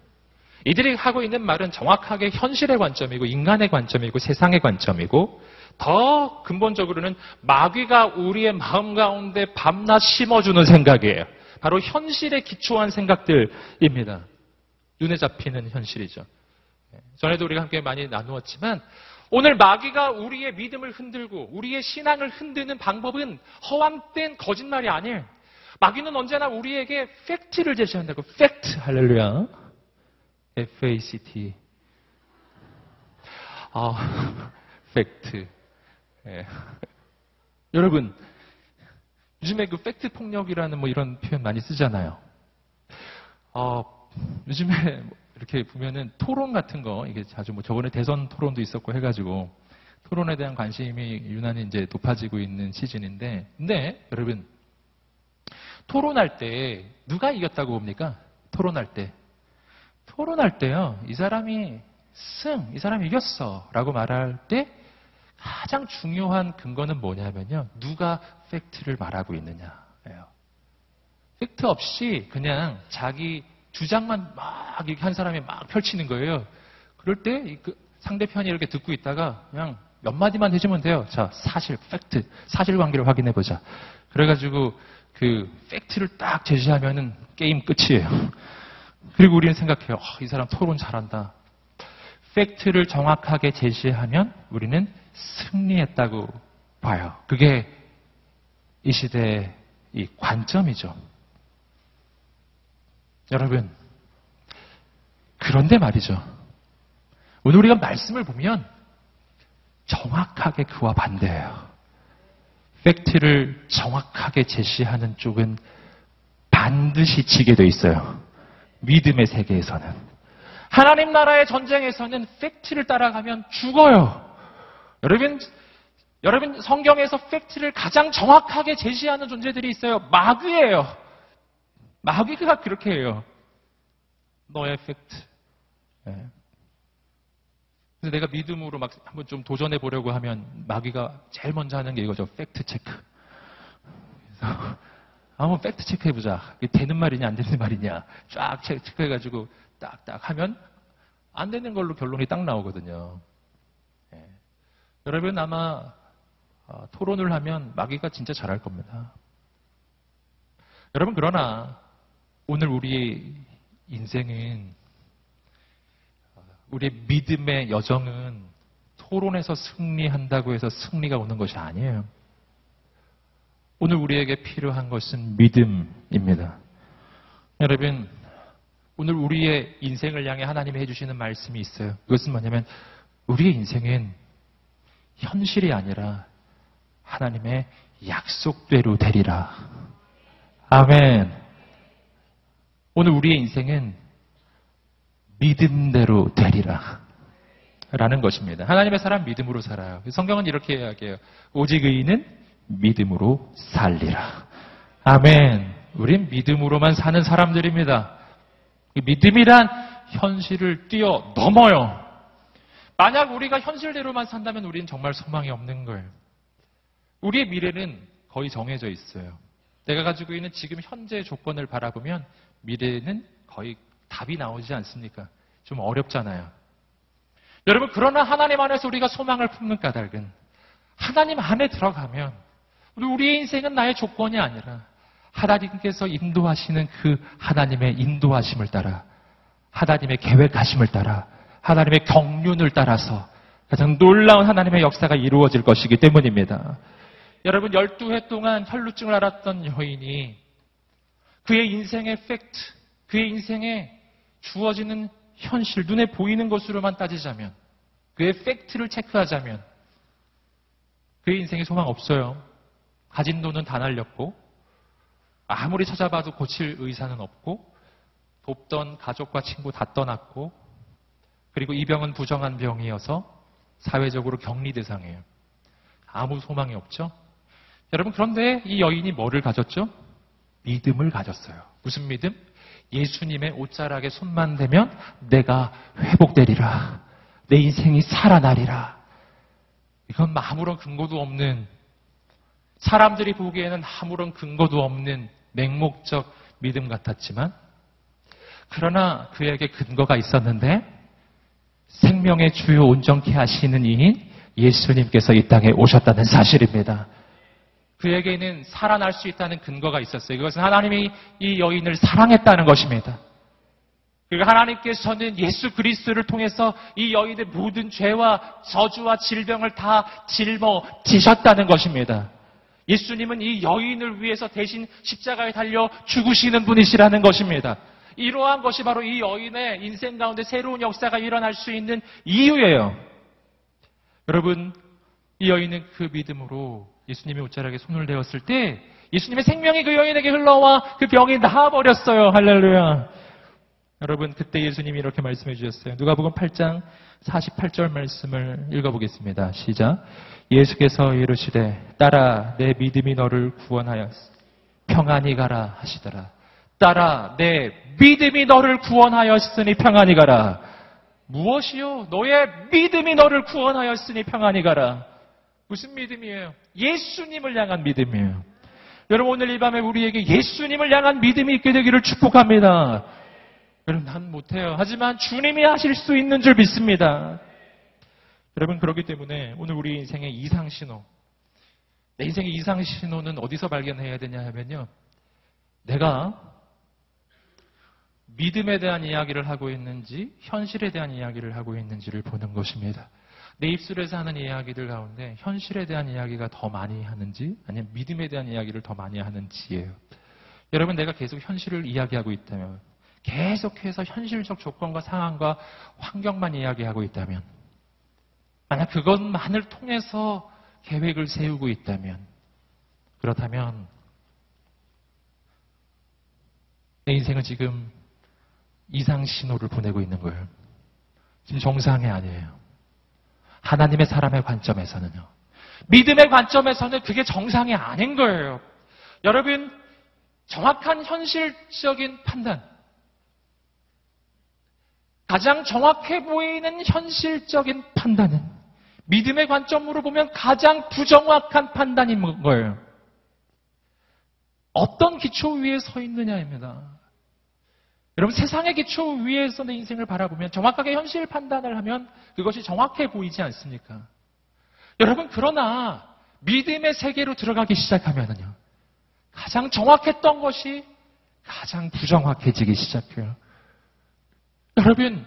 이들이 하고 있는 말은 정확하게 현실의 관점이고 인간의 관점이고 세상의 관점이고 더 근본적으로는 마귀가 우리의 마음 가운데 밤낮 심어주는 생각이에요. 바로 현실에 기초한 생각들입니다. 눈에 잡히는 현실이죠. 전에도 우리가 함께 많이 나누었지만 오늘 마귀가 우리의 믿음을 흔들고 우리의 신앙을 흔드는 방법은 허황된 거짓말이 아니에요. 마귀는 언제나 우리에게 fact를 제시한다고. 팩트. 할렐루야. F-A-C-T. 아, 팩트. 예. 여러분, 요즘에 그 팩트 폭력이라는 뭐 이런 표현 많이 쓰잖아요. 어, 요즘에 이렇게 보면은 토론 같은 거, 이게 자주 뭐 저번에 대선 토론도 있었고 해가지고 토론에 대한 관심이 유난히 이제 높아지고 있는 시즌인데, 근데 여러분, 토론할 때 누가 이겼다고 봅니까? 토론할 때. 토론할 때요, 이 사람이 승, 이 사람이 이겼어 라고 말할 때 가장 중요한 근거는 뭐냐면요. 누가 팩트를 말하고 있느냐예요. 팩트 없이 그냥 자기 주장만 막 이렇게 한 사람이 막 펼치는 거예요. 그럴 때 그 상대편이 이렇게 듣고 있다가 그냥 몇 마디만 해주면 돼요. 자, 사실, 팩트, 사실관계를 확인해 보자. 그래가지고 그 fact를 딱 제시하면은 게임 끝이에요. 그리고 우리는 생각해요. 어, 이 사람 토론 잘한다. fact를 정확하게 제시하면 우리는 승리했다고 봐요. 그게 이 시대의 이 관점이죠. 여러분, 그런데 말이죠. 오늘 우리가 말씀을 보면 정확하게 그와 반대예요. 팩트를 정확하게 제시하는 쪽은 반드시 지게 돼 있어요. 믿음의 세계에서는. 하나님 나라의 전쟁에서는 팩트를 따라가면 죽어요. 여러분, 여러분 성경에서 팩트를 가장 정확하게 제시하는 존재들이 있어요. 마귀예요. 마귀가 그렇게 해요. 너의 팩트. 예. 그래서 내가 믿음으로 막 한번 좀 도전해 보려고 하면 마귀가 제일 먼저 하는 게 이거죠. fact check. 그래서 한번 fact check해 보자. 되는 말이냐 안 되는 말이냐. 쫙 체크해 가지고 딱딱 하면 안 되는 걸로 결론이 딱 나오거든요. 예. 여러분 아마 어, 토론을 하면 마귀가 진짜 잘할 겁니다. 여러분 그러나 오늘 우리의 인생은 어, 우리의 믿음의 여정은 토론에서 승리한다고 해서 승리가 오는 것이 아니에요. 오늘 우리에게 필요한 것은 믿음입니다. 여러분, 오늘 우리의 인생을 향해 하나님이 해주시는 말씀이 있어요. 그것은 뭐냐면, 우리의 인생은 현실이 아니라 하나님의 약속대로 되리라. 아멘. 오늘 우리의 인생은 믿음대로 되리라. 라는 것입니다. 하나님의 사람 믿음으로 살아요. 성경은 이렇게 이야기해요. 오직 의인은 믿음으로 살리라. 아멘. 우린 믿음으로만 사는 사람들입니다. 믿음이란 현실을 뛰어 넘어요. 만약 우리가 현실대로만 산다면 우리는 정말 소망이 없는 거예요. 우리의 미래는 거의 정해져 있어요. 내가 가지고 있는 지금 현재의 조건을 바라보면 미래는 거의 답이 나오지 않습니까? 좀 어렵잖아요. 여러분, 그러나 하나님 안에서 우리가 소망을 품는 까닭은 하나님 안에 들어가면 우리의 인생은 나의 조건이 아니라 하나님께서 인도하시는 그 하나님의 인도하심을 따라 하나님의 계획하심을 따라 하나님의 경륜을 따라서 가장 놀라운 하나님의 역사가 이루어질 것이기 때문입니다. 여러분 12해 동안 혈루증을 앓았던 여인이 그의 인생의 팩트, 그의 인생에 주어지는 현실, 눈에 보이는 것으로만 따지자면 그의 팩트를 체크하자면 그의 인생에 소망 없어요. 가진 돈은 다 날렸고 아무리 찾아봐도 고칠 의사는 없고 돕던 가족과 친구 다 떠났고 그리고 이 병은 부정한 병이어서 사회적으로 격리 대상이에요. 아무 소망이 없죠? 여러분, 그런데 이 여인이 뭐를 가졌죠? 믿음을 가졌어요. 무슨 믿음? 예수님의 옷자락에 손만 대면 내가 회복되리라. 내 인생이 살아나리라. 이건 아무런 근거도 없는, 사람들이 보기에는 아무런 근거도 없는 맹목적 믿음 같았지만, 그러나 그에게 근거가 있었는데, 생명의 주요 온전케 하시는 이인 예수님께서 이 땅에 오셨다는 사실입니다. 그에게는 살아날 수 있다는 근거가 있었어요. 그것은 하나님이 이 여인을 사랑했다는 것입니다. 그리고 하나님께서는 예수 그리스도를 통해서 이 여인의 모든 죄와 저주와 질병을 다 짊어지셨다는 것입니다. 예수님은 이 여인을 위해서 대신 십자가에 달려 죽으시는 분이시라는 것입니다. 이러한 것이 바로 이 여인의 인생 가운데 새로운 역사가 일어날 수 있는 이유예요. 여러분, 이 여인은 그 믿음으로 예수님의 옷자락에 손을 대었을 때 예수님의 생명이 그 여인에게 흘러와 그 병이 나아버렸어요. 할렐루야. 여러분, 그때 예수님이 이렇게 말씀해 주셨어요. 누가복음 8장 48절 말씀을 읽어보겠습니다. 시작. 예수께서 이르시되 따라 내 믿음이 너를 구원하였으 평안히 가라 하시더라. 따라 내 믿음이 너를 구원하였으니 평안히 가라. 무엇이요? 너의 믿음이 너를 구원하였으니 평안히 가라. 무슨 믿음이에요? 예수님을 향한 믿음이에요. 여러분 오늘 이 밤에 우리에게 예수님을 향한 믿음이 있게 되기를 축복합니다. 여러분 난 못해요. 하지만 주님이 하실 수 있는 줄 믿습니다. 여러분 그렇기 때문에 오늘 우리 인생의 이상 신호 내 인생의 이상 신호는 어디서 발견해야 되냐 하면요. 내가 믿음에 대한 이야기를 하고 있는지 현실에 대한 이야기를 하고 있는지를 보는 것입니다. 내 입술에서 하는 이야기들 가운데 현실에 대한 이야기가 더 많이 하는지 아니면 믿음에 대한 이야기를 더 많이 하는지예요. 여러분 내가 계속 현실을 이야기하고 있다면 계속해서 현실적 조건과 상황과 환경만 이야기하고 있다면 만약 그것만을 통해서 계획을 세우고 있다면, 그렇다면, 내 인생은 지금 이상 신호를 보내고 있는 거예요. 지금 정상이 아니에요. 하나님의 사람의 관점에서는요. 믿음의 관점에서는 그게 정상이 아닌 거예요. 여러분, 정확한 현실적인 판단. 가장 정확해 보이는 현실적인 판단은 믿음의 관점으로 보면 가장 부정확한 판단인 거예요. 어떤 기초 위에 서 있느냐입니다. 여러분 세상의 기초 위에서 내 인생을 바라보면 정확하게 현실 판단을 하면 그것이 정확해 보이지 않습니까? 여러분 그러나 믿음의 세계로 들어가기 시작하면은요. 가장 정확했던 것이 가장 부정확해지기 시작해요. 여러분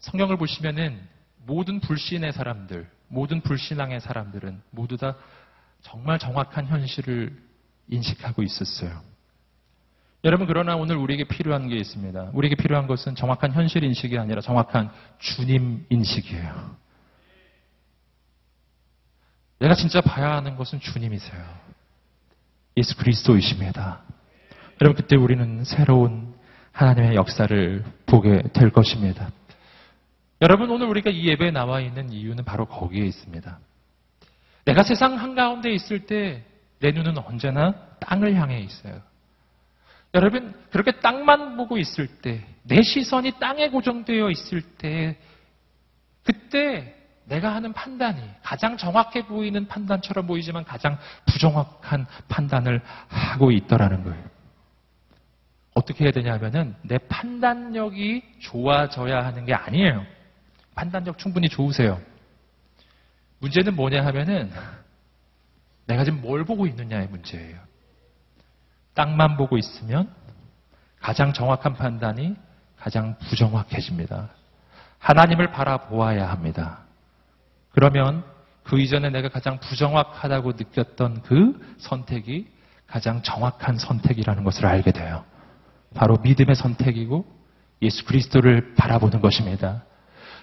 성경을 보시면은 모든 불신의 사람들, 모든 불신앙의 사람들은 모두 다 정말 정확한 현실을 인식하고 있었어요. 여러분, 그러나 오늘 우리에게 필요한 게 있습니다. 우리에게 필요한 것은 정확한 현실 인식이 아니라 정확한 주님 인식이에요. 내가 진짜 봐야 하는 것은 주님이세요. 예수 그리스도이십니다. 여러분, 그때 우리는 새로운 하나님의 역사를 보게 될 것입니다. 여러분, 오늘 우리가 이 예배에 나와 있는 이유는 바로 거기에 있습니다. 내가 세상 한가운데 있을 때 내 눈은 언제나 땅을 향해 있어요. 여러분, 그렇게 땅만 보고 있을 때, 내 시선이 땅에 고정되어 있을 때, 그때 내가 하는 판단이 가장 정확해 보이는 판단처럼 보이지만 가장 부정확한 판단을 하고 있더라는 거예요. 어떻게 해야 되냐 하면은 내 판단력이 좋아져야 하는 게 아니에요. 판단력 충분히 좋으세요. 문제는 뭐냐 하면은 내가 지금 뭘 보고 있느냐의 문제예요. 땅만 보고 있으면 가장 정확한 판단이 가장 부정확해집니다. 하나님을 바라보아야 합니다. 그러면 그 이전에 내가 가장 부정확하다고 느꼈던 그 선택이 가장 정확한 선택이라는 것을 알게 돼요. 바로 믿음의 선택이고 예수 그리스도를 바라보는 것입니다.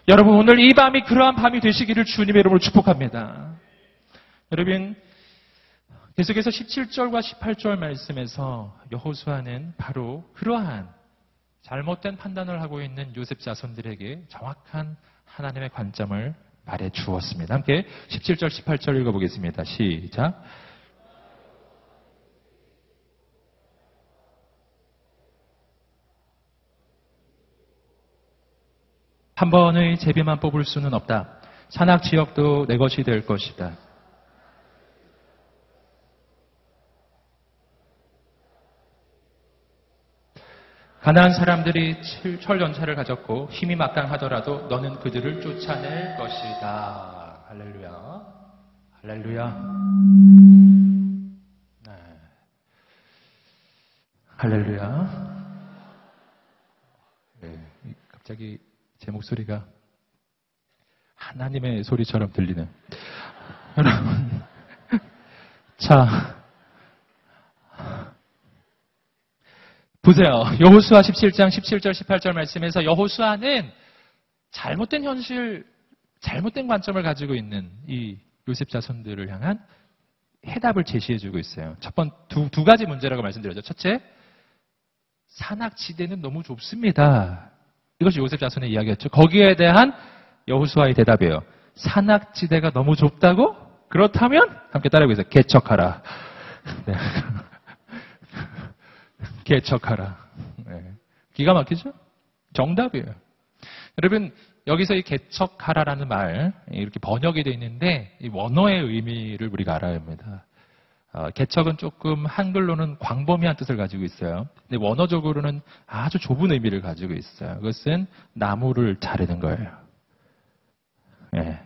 여러분 오늘 이 밤이 그러한 밤이 되시기를 주님의 이름으로 축복합니다. 여러분 계속해서 17절과 18절 말씀에서 여호수아는 바로 그러한 잘못된 판단을 하고 있는 요셉 자손들에게 정확한 하나님의 관점을 말해 주었습니다. 함께 17절, 18절 읽어보겠습니다. 시작. 한 번의 제비만 뽑을 수는 없다. 산악 지역도 내 것이 될 것이다. 가난한 사람들이 철연차를 가졌고 힘이 막강하더라도 너는 그들을 쫓아낼 것이다. 할렐루야. 할렐루야. 네. 할렐루야. 네. 갑자기 제 목소리가 하나님의 소리처럼 들리는. 여러분. 자. 보세요. 여호수아 17장 17절 18절 말씀에서 여호수아는 잘못된 현실, 잘못된 관점을 가지고 있는 이 요셉 자손들을 향한 해답을 제시해 주고 있어요. 첫 번, 두, 두 가지 문제라고 말씀드렸죠. 첫째, 산악지대는 너무 좁습니다. 이것이 요셉 자손의 이야기였죠. 거기에 대한 여호수아의 대답이에요. 산악지대가 너무 좁다고? 그렇다면 함께 따라해보세요. 개척하라. 네. 개척하라. 네. 기가 막히죠? 정답이에요. 여러분, 여기서 이 개척하라라는 말, 이렇게 번역이 되어 있는데, 이 원어의 의미를 우리가 알아야 합니다. 어, 개척은 조금 한글로는 광범위한 뜻을 가지고 있어요. 근데 원어적으로는 아주 좁은 의미를 가지고 있어요. 그것은 나무를 자르는 거예요. 예.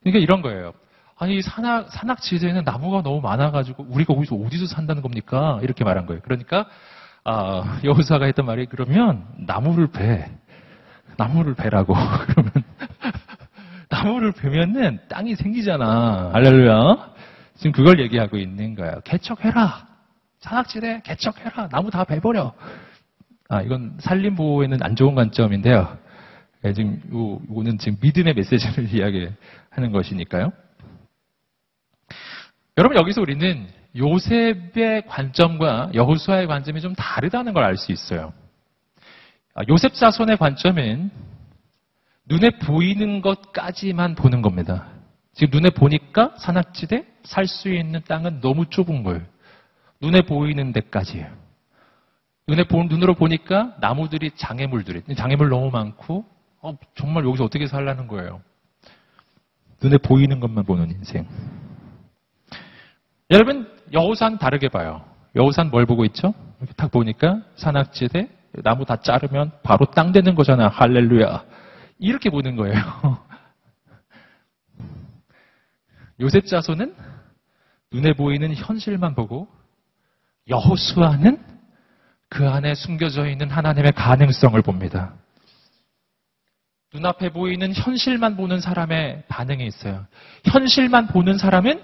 그러니까 이런 거예요. 아니, 산악, 산악 지대에는 나무가 너무 많아가지고 우리가 어디서 어디서 산다는 겁니까? 이렇게 말한 거예요. 그러니까 아, 여호사가 했던 말이 그러면 나무를 베. 나무를 베라고. 그러면 나무를 베면은 땅이 생기잖아. 할렐루야. 지금 그걸 얘기하고 있는 거예요. 개척해라. 산악지대 개척해라. 나무 다 베버려. 아, 이건 산림보호에는 안 좋은 관점인데요. 예, 지금 요, 요거는 지금 믿음의 메시지를 이야기하는 것이니까요. 여러분 여기서 우리는 요셉의 관점과 여호수아의 관점이 좀 다르다는 걸 알 수 있어요. 아, 요셉 자손의 관점은 눈에 보이는 것까지만 보는 겁니다. 지금 눈에 보니까 산악지대 살 수 있는 땅은 너무 좁은 거예요. 눈에 보이는 데까지예요. 눈에 보, 눈으로 보니까 나무들이 장애물들이 장애물 너무 많고 어, 정말 여기서 어떻게 살라는 거예요. 눈에 보이는 것만 보는 인생. 여러분 여우산 다르게 봐요. 여우산 뭘 보고 있죠? 이렇게 딱 보니까 산악지대 나무 다 자르면 바로 땅 되는 거잖아. 할렐루야. 이렇게 보는 거예요. 요셉 자손은 눈에 보이는 현실만 보고 여호수아는 그 안에 숨겨져 있는 하나님의 가능성을 봅니다. 눈앞에 보이는 현실만 보는 사람의 반응이 있어요. 현실만 보는 사람은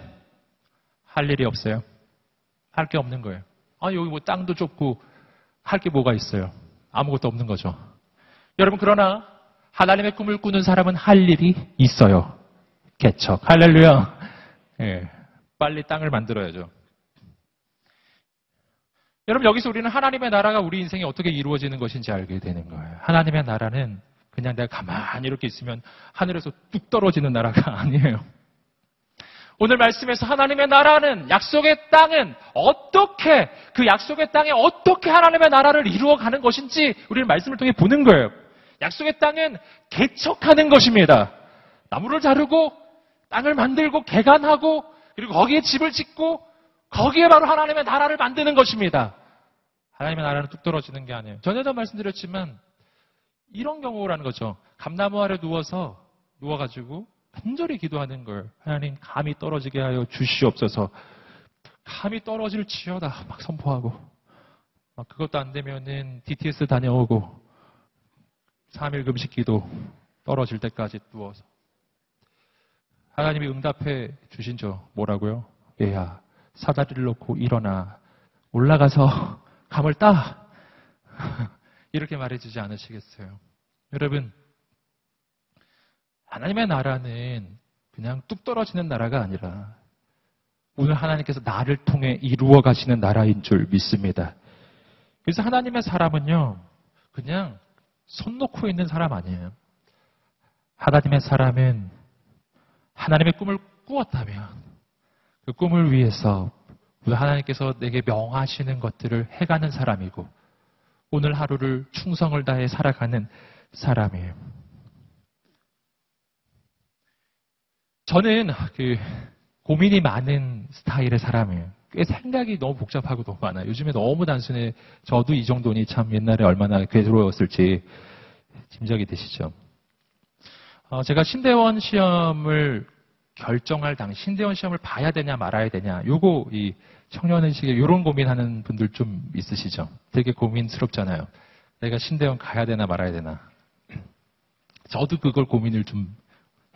할 일이 없어요. 할 게 없는 거예요. 아, 여기 뭐 땅도 좁고 할 게 뭐가 있어요. 아무것도 없는 거죠. 여러분, 그러나 하나님의 꿈을 꾸는 사람은 할 일이 있어요. 개척. 할렐루야. 예. 빨리 땅을 만들어야죠. 여러분, 여기서 우리는 하나님의 나라가 우리 인생에 어떻게 이루어지는 것인지 알게 되는 거예요. 하나님의 나라는 그냥 내가 가만히 이렇게 있으면 하늘에서 뚝 떨어지는 나라가 아니에요. 오늘 말씀에서 하나님의 나라는 약속의 땅은 어떻게 그 약속의 땅에 어떻게 하나님의 나라를 이루어 가는 것인지 우리는 말씀을 통해 보는 거예요. 약속의 땅은 개척하는 것입니다. 나무를 자르고 땅을 만들고 개간하고 그리고 거기에 집을 짓고 거기에 바로 하나님의 나라를 만드는 것입니다. 하나님의 나라는 뚝 떨어지는 게 아니에요. 전에도 말씀드렸지만 이런 경우라는 거죠. 감나무 아래 누워서 누워가지고 간절히 기도하는 걸 하나님 감이 떨어지게 하여 주시옵소서. 감이 떨어질 지어다 막 선포하고 막 그것도 안 되면은 DTS 다녀오고 3일 금식 기도 떨어질 때까지 누워서 하나님이 응답해 주신 저 뭐라고요? 얘야 사다리를 놓고 일어나 올라가서 감을 따 이렇게 말해주지 않으시겠어요? 여러분 하나님의 나라는 그냥 뚝 떨어지는 나라가 아니라 오늘 하나님께서 나를 통해 이루어 가시는 나라인 줄 믿습니다. 그래서 하나님의 사람은요, 그냥 손 놓고 있는 사람 아니에요. 하나님의 사람은 하나님의 꿈을 꾸었다면 그 꿈을 위해서 하나님께서 내게 명하시는 것들을 해가는 사람이고 오늘 하루를 충성을 다해 살아가는 사람이에요. 저는 그 고민이 많은 스타일의 사람이에요. 꽤 생각이 너무 복잡하고 너무 많아요. 요즘에 너무 단순해. 저도 이 정도니 참 옛날에 얼마나 괴로웠을지 짐작이 되시죠. 어, 제가 신대원 시험을 결정할 당 신대원 시험을 봐야 되냐 말아야 되냐 요거 이 청년의식에 이런 고민하는 분들 좀 있으시죠. 되게 고민스럽잖아요. 내가 신대원 가야 되나 말아야 되나. 저도 그걸 고민을 좀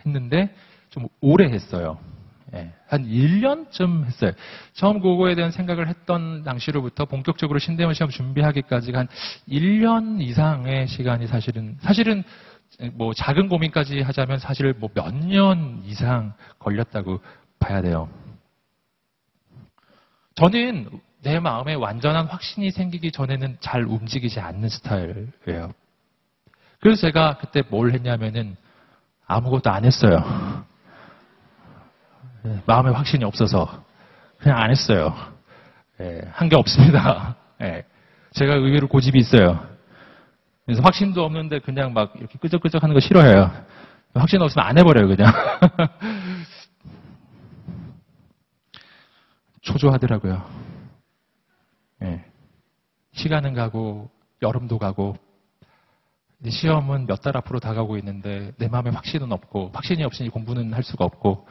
했는데 좀 오래 했어요. 예, 한 1년쯤 했어요. 처음 그거에 대한 생각을 했던 당시로부터 본격적으로 신대원 시험 준비하기까지 한 1년 이상의 시간이 사실은, 사실은 뭐 작은 고민까지 하자면 사실 뭐 몇 년 이상 걸렸다고 봐야 돼요. 저는 내 마음에 완전한 확신이 생기기 전에는 잘 움직이지 않는 스타일이에요. 그래서 제가 그때 뭘 했냐면은 아무것도 안 했어요. 예, 마음에 확신이 없어서 그냥 안 했어요. 예, 한게 없습니다. 예, 제가 의외로 고집이 있어요. 그래서 확신도 없는데 그냥 막 이렇게 끄적끄적 하는 거 싫어해요. 확신 없으면 안 해버려요, 그냥. 초조하더라고요. 예. 시간은 가고, 여름도 가고, 시험은 몇 달 앞으로 다가오고 있는데, 내 마음에 확신은 없고, 확신이 없으니 공부는 할 수가 없고,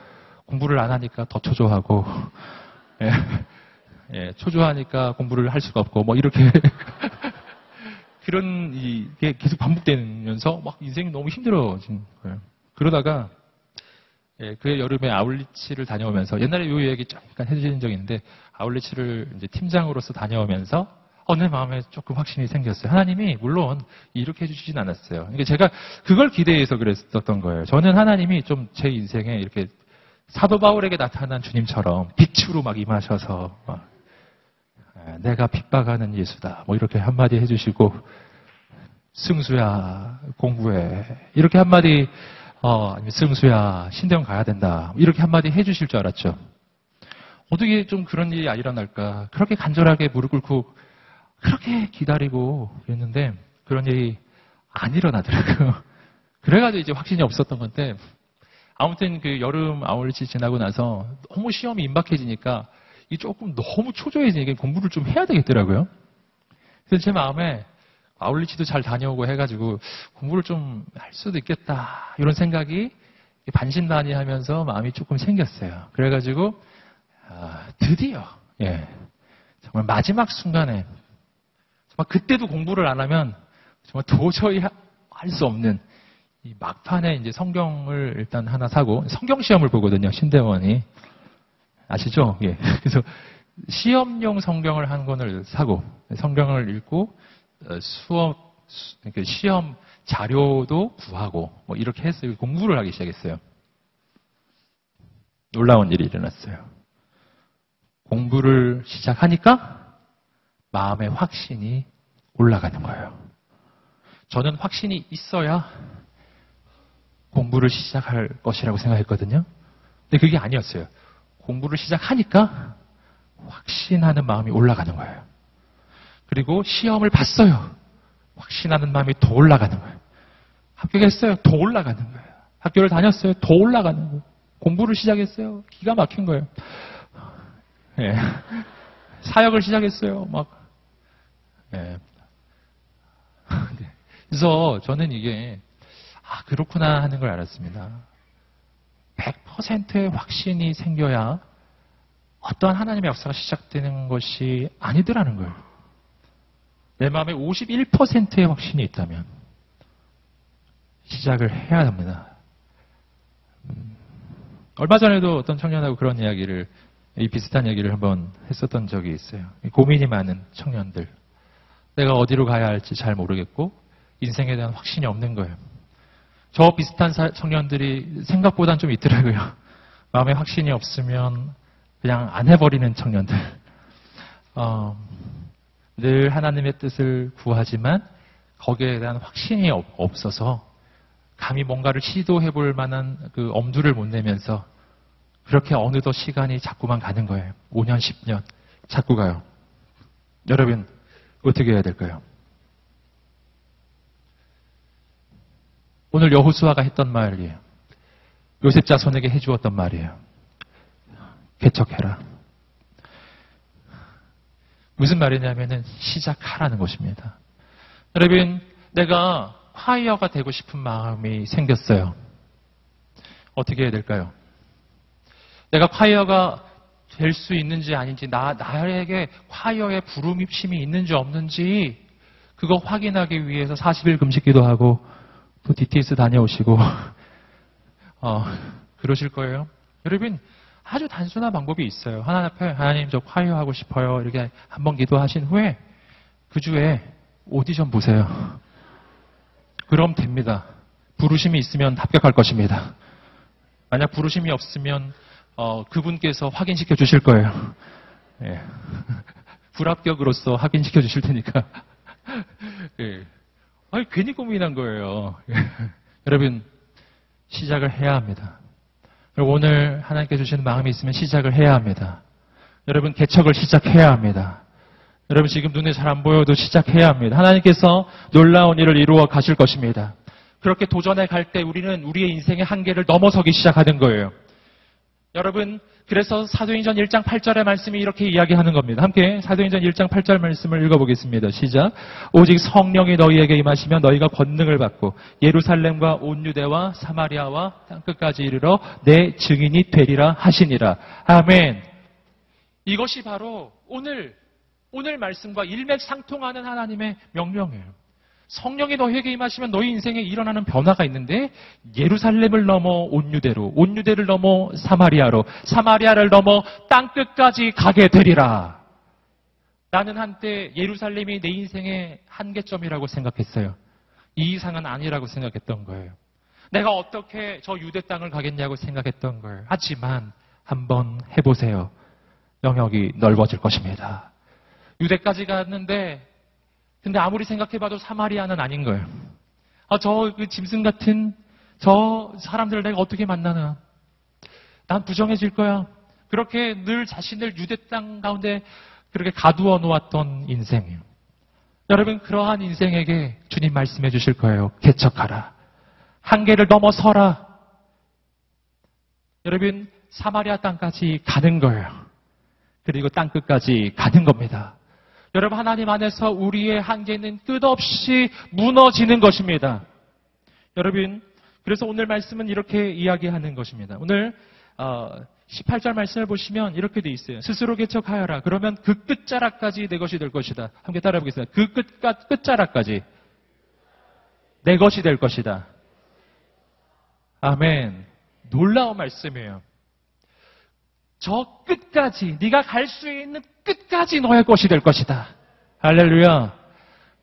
공부를 안 하니까 더 초조하고, 예, 예, 초조하니까 공부를 할 수가 없고, 뭐 이렇게 그런 이게 계속 반복되면서 막 인생이 너무 힘들어진 거예요. 그러다가 예, 그 여름에 아울리치를 다녀오면서 옛날에 이 얘기 잠깐 해주신 적이 있는데 아울리치를 이제 팀장으로서 다녀오면서 어, 내 마음에 조금 확신이 생겼어요. 하나님이 물론 이렇게 해주시진 않았어요. 그러니까 제가 그걸 기대해서 그랬었던 거예요. 저는 하나님이 좀 제 인생에 이렇게 사도 바울에게 나타난 주님처럼 빛으로 막 임하셔서 내가 핍박하는 예수다. 뭐 이렇게 한마디 해주시고 승수야 공부해 이렇게 한마디 어, 승수야 신대원 가야 된다 이렇게 한마디 해주실 줄 알았죠. 어떻게 좀 그런 일이 안 일어날까? 그렇게 간절하게 무릎 꿇고 그렇게 기다리고 그랬는데 그런 일이 안 일어나더라고요. 그래가지고 이제 확신이 없었던 건데 아무튼 그 여름 아울리치 지나고 나서 너무 시험이 임박해지니까 이 조금 너무 초조해지니까 공부를 좀 해야 되겠더라고요. 그래서 제 마음에 아울리치도 잘 다녀오고 해가지고 공부를 좀 할 수도 있겠다 이런 생각이 반신반의하면서 마음이 조금 생겼어요. 그래가지고 아, 드디어 예, 정말 마지막 순간에 정말 그때도 공부를 안 하면 정말 도저히 할 수 없는 이 막판에 이제 성경을 일단 하나 사고 성경 시험을 보거든요 신대원이 아시죠? 예. 그래서 시험용 성경을 한 권을 사고 성경을 읽고 어, 수업 그 시험 자료도 구하고 뭐 이렇게 해서 공부를 하기 시작했어요. 놀라운 일이 일어났어요. 공부를 시작하니까 마음의 확신이 올라가는 거예요. 저는 확신이 있어야 공부를 시작할 것이라고 생각했거든요. 근데 그게 아니었어요. 공부를 시작하니까 확신하는 마음이 올라가는 거예요. 그리고 시험을 봤어요. 확신하는 마음이 더 올라가는 거예요. 합격했어요. 더 올라가는 거예요. 학교를 다녔어요. 더 올라가는 거예요. 공부를 시작했어요. 기가 막힌 거예요. 예. 사역을 시작했어요. 막. 예. 그래서 저는 이게 아 그렇구나 하는 걸 알았습니다. 100%의 확신이 생겨야 어떠한 하나님의 역사가 시작되는 것이 아니더라는 거예요. 내 마음에 51%의 확신이 있다면 시작을 해야 합니다. 음, 얼마 전에도 어떤 청년하고 그런 이야기를 이 비슷한 얘기를 한번 했었던 적이 있어요. 고민이 많은 청년들. 내가 어디로 가야 할지 잘 모르겠고 인생에 대한 확신이 없는 거예요. 저 비슷한 청년들이 생각보단 좀 있더라고요. 마음에 확신이 없으면 그냥 안 해버리는 청년들. 어, 늘 하나님의 뜻을 구하지만 거기에 대한 확신이 없어서 감히 뭔가를 시도해 볼 만한 그 엄두를 못 내면서 그렇게 어느덧 시간이 자꾸만 가는 거예요. 5년, 10년. 자꾸 가요. 여러분, 어떻게 해야 될까요? 오늘 여호수아가 했던 말이에요. 요셉 자손에게 해주었던 말이에요. 개척해라. 무슨 말이냐면은 시작하라는 것입니다. 여러분, 내가 화이어가 되고 싶은 마음이 생겼어요. 어떻게 해야 될까요? 내가 콰이어가 될 수 있는지 아닌지, 나, 나에게 콰이어의 부름심이 있는지 없는지, 그거 확인하기 위해서 40일 금식 기도하고, 또 DTS 다녀오시고, 어, 그러실 거예요. 여러분, 아주 단순한 방법이 있어요. 하나님 앞에, 하나님 저 콰이어 하고 싶어요. 이렇게 한번 기도하신 후에, 그 주에 오디션 보세요. 그럼 됩니다. 부르심이 있으면 합격할 것입니다. 만약 부르심이 없으면 어, 그분께서 확인시켜 주실 거예요. 예. 불합격으로서 확인시켜 주실 테니까. 예. 아니, 괜히 고민한 거예요. 여러분, 시작을 해야 합니다. 오늘 하나님께 주시는 마음이 있으면 시작을 해야 합니다. 여러분, 개척을 시작해야 합니다. 여러분, 지금 눈에 잘 안 보여도 시작해야 합니다. 하나님께서 놀라운 일을 이루어 가실 것입니다. 그렇게 도전해 갈 때 우리는 우리의 인생의 한계를 넘어서기 시작하는 거예요. 여러분, 그래서 사도행전 1장 8절의 말씀이 이렇게 이야기하는 겁니다. 함께 사도행전 1장 8절 말씀을 읽어보겠습니다. 시작. 오직 성령이 너희에게 임하시면 너희가 권능을 받고 예루살렘과 온 유대와 사마리아와 땅끝까지 이르러 내 증인이 되리라 하시니라. 아멘. 이것이 바로 오늘 오늘 말씀과 일맥상통하는 하나님의 명령이에요. 성령이 너희에게 임하시면 너희 인생에 일어나는 변화가 있는데 예루살렘을 넘어 온유대로 온유대를 넘어 사마리아로 사마리아를 넘어 땅끝까지 가게 되리라. 나는 한때 예루살렘이 내 인생의 한계점이라고 생각했어요. 이 이상은 아니라고 생각했던 거예요. 내가 어떻게 저 유대 땅을 가겠냐고 생각했던 거예요. 하지만 한번 해보세요. 영역이 넓어질 것입니다. 유대까지 갔는데, 근데 아무리 생각해봐도 사마리아는 아닌 거예요. 아, 저 그 짐승 같은 저 사람들을 내가 어떻게 만나나. 난 부정해질 거야. 그렇게 늘 자신을 유대 땅 가운데 그렇게 가두어 놓았던 인생이에요. 여러분, 그러한 인생에게 주님 말씀해 주실 거예요. 개척하라. 한계를 넘어서라. 여러분, 사마리아 땅까지 가는 거예요. 그리고 땅 끝까지 가는 겁니다. 여러분, 하나님 안에서 우리의 한계는 끝없이 무너지는 것입니다. 여러분, 그래서 오늘 말씀은 이렇게 이야기하는 것입니다. 오늘 어, 18절 말씀을 보시면 이렇게 돼 있어요. 스스로 개척하여라. 그러면 그 끝자락까지 내 것이 될 것이다. 함께 따라해 보겠습니다. 그 끝가, 끝자락까지 내 것이 될 것이다. 아멘. 놀라운 말씀이에요. 저 끝까지 네가 갈 수 있는 끝까지 너의 것이 될 것이다. 할렐루야.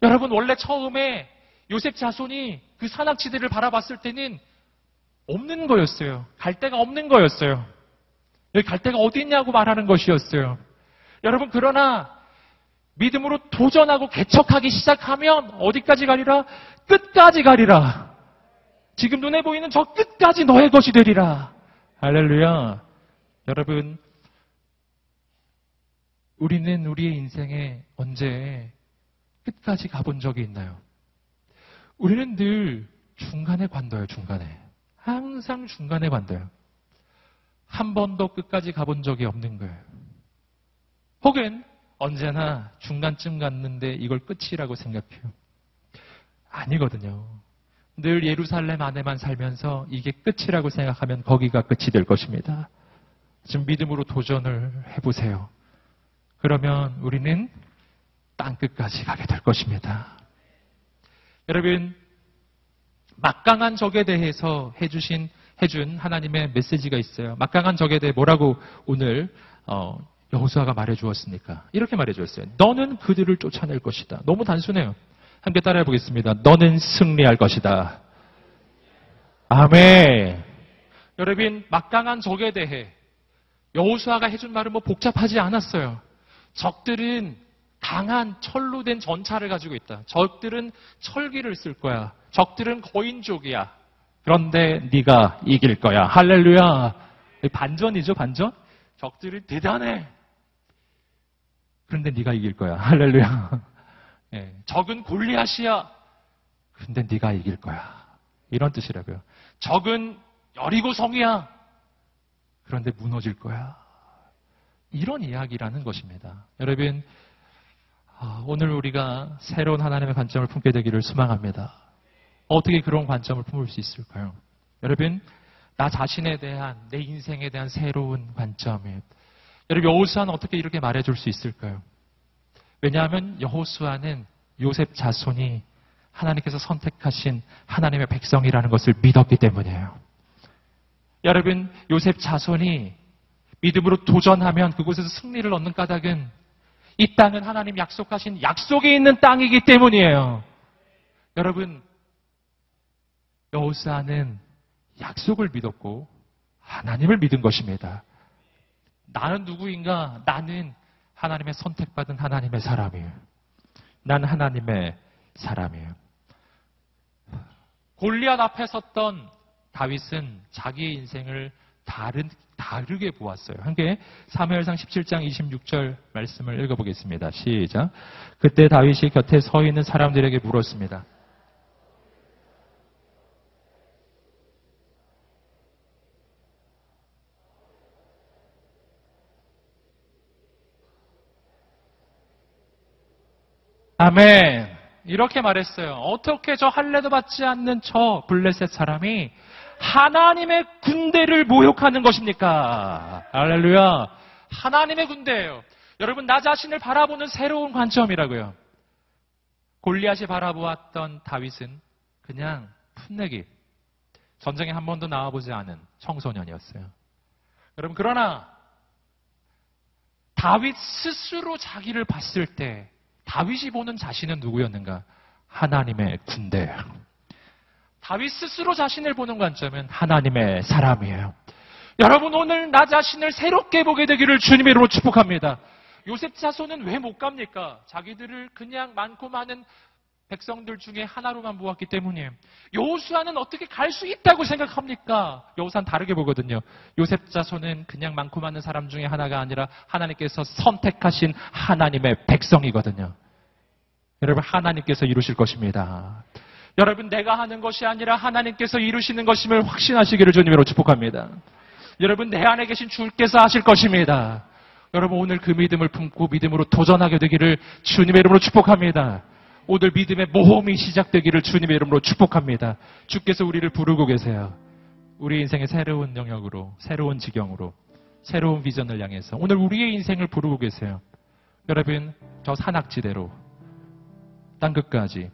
여러분 원래 처음에 요셉 자손이 그 산악지대를 바라봤을 때는 없는 거였어요. 갈 데가 없는 거였어요. 여기 갈 데가 어디 있냐고 말하는 것이었어요. 여러분 그러나 믿음으로 도전하고 개척하기 시작하면 어디까지 가리라? 끝까지 가리라. 지금 눈에 보이는 저 끝까지 너의 것이 되리라. 할렐루야. 여러분, 우리는 우리의 인생에 언제 끝까지 가본 적이 있나요? 우리는 늘 중간에 관둬요, 중간에. 항상 중간에 관둬요. 한 번도 끝까지 가본 적이 없는 거예요. 혹은 언제나 중간쯤 갔는데 이걸 끝이라고 생각해요. 아니거든요. 늘 예루살렘 안에만 살면서 이게 끝이라고 생각하면 거기가 끝이 될 것입니다. 지금 믿음으로 도전을 해보세요. 그러면 우리는 땅 끝까지 가게 될 것입니다. 여러분, 막강한 적에 대해서 해주신, 해준 하나님의 메시지가 있어요. 막강한 적에 대해 뭐라고 오늘, 어, 여호수아가 말해 주었습니까? 이렇게 말해 주었어요. 너는 그들을 쫓아낼 것이다. 너무 단순해요. 함께 따라해 보겠습니다. 너는 승리할 것이다. 아멘. 여러분, 막강한 적에 대해 여호수아가 해준 말은 뭐 복잡하지 않았어요. 적들은 강한 철로 된 전차를 가지고 있다. 적들은 철기를 쓸 거야. 적들은 거인족이야. 그런데 네가 이길 거야. 할렐루야. 반전이죠, 반전? 적들이 대단해. 그런데 네가 이길 거야. 할렐루야. 예, 적은 골리앗이야. 근데 네가 이길 거야. 이런 뜻이라고요. 적은 여리고 성이야. 그런데 무너질 거야. 이런 이야기라는 것입니다. 여러분, 아, 오늘 우리가 새로운 하나님의 관점을 품게 되기를 소망합니다. 어떻게 그런 관점을 품을 수 있을까요? 여러분, 나 자신에 대한, 내 인생에 대한 새로운 관점이 여러분, 여호수아는 어떻게 이렇게 말해줄 수 있을까요? 왜냐하면 여호수아는 요셉 자손이 하나님께서 선택하신 하나님의 백성이라는 것을 믿었기 때문이에요. 여러분, 요셉 자손이 믿음으로 도전하면 그곳에서 승리를 얻는 까닭은 이 땅은 하나님 약속하신 약속이 있는 땅이기 때문이에요. 여러분, 여호사는 약속을 믿었고 하나님을 믿은 것입니다. 나는 누구인가? 나는 하나님의 선택받은 하나님의 사람이에요. 난 하나님의 사람이에요. 골리앗 앞에 섰던 다윗은 자기의 인생을 다른, 다르게 보았어요. 함께 사무엘상 17장 26절 말씀을 읽어보겠습니다. 시작. 그때 다윗이 곁에 서 있는 사람들에게 물었습니다. 아멘. 이렇게 말했어요. 어떻게 저 할례도 받지 않는 저 블레셋 사람이 하나님의 군대를 모욕하는 것입니까? 할렐루야. 하나님의 군대예요. 여러분 나 자신을 바라보는 새로운 관점이라고요. 골리앗이 바라보았던 다윗은 그냥 풋내기 전쟁에 한 번도 나와보지 않은 청소년이었어요. 여러분 그러나 다윗 스스로 자기를 봤을 때 다윗이 보는 자신은 누구였는가? 하나님의 군대. 다윗 스스로 자신을 보는 관점은 하나님의 사람이에요. 여러분 오늘 나 자신을 새롭게 보게 되기를 주님의 이름으로 축복합니다. 요셉 자손은 왜 못 갑니까? 자기들을 그냥 많고 많은 백성들 중에 하나로만 모았기 때문이에요. 여호수아는 어떻게 갈 수 있다고 생각합니까? 여호수아는 다르게 보거든요. 요셉 자손은 그냥 많고 많은 사람 중에 하나가 아니라 하나님께서 선택하신 하나님의 백성이거든요. 여러분 하나님께서 이루실 것입니다. 여러분 내가 하는 것이 아니라 하나님께서 이루시는 것임을 확신하시기를 주님으로 축복합니다. 여러분 내 안에 계신 주께서 하실 것입니다. 여러분 오늘 그 믿음을 품고 믿음으로 도전하게 되기를 주님의 이름으로 축복합니다. 오늘 믿음의 모험이 시작되기를 주님의 이름으로 축복합니다. 주께서 우리를 부르고 계세요. 우리 인생의 새로운 영역으로, 새로운 지경으로, 새로운 비전을 향해서 오늘 우리의 인생을 부르고 계세요. 여러분 저 산악지대로 땅 끝까지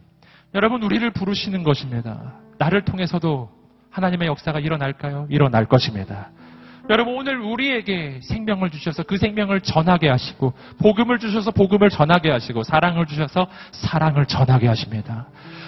여러분 우리를 부르시는 것입니다. 나를 통해서도 하나님의 역사가 일어날까요? 일어날 것입니다. 여러분 오늘 우리에게 생명을 주셔서 그 생명을 전하게 하시고 복음을 주셔서 복음을 전하게 하시고 사랑을 주셔서 사랑을 전하게 하십니다.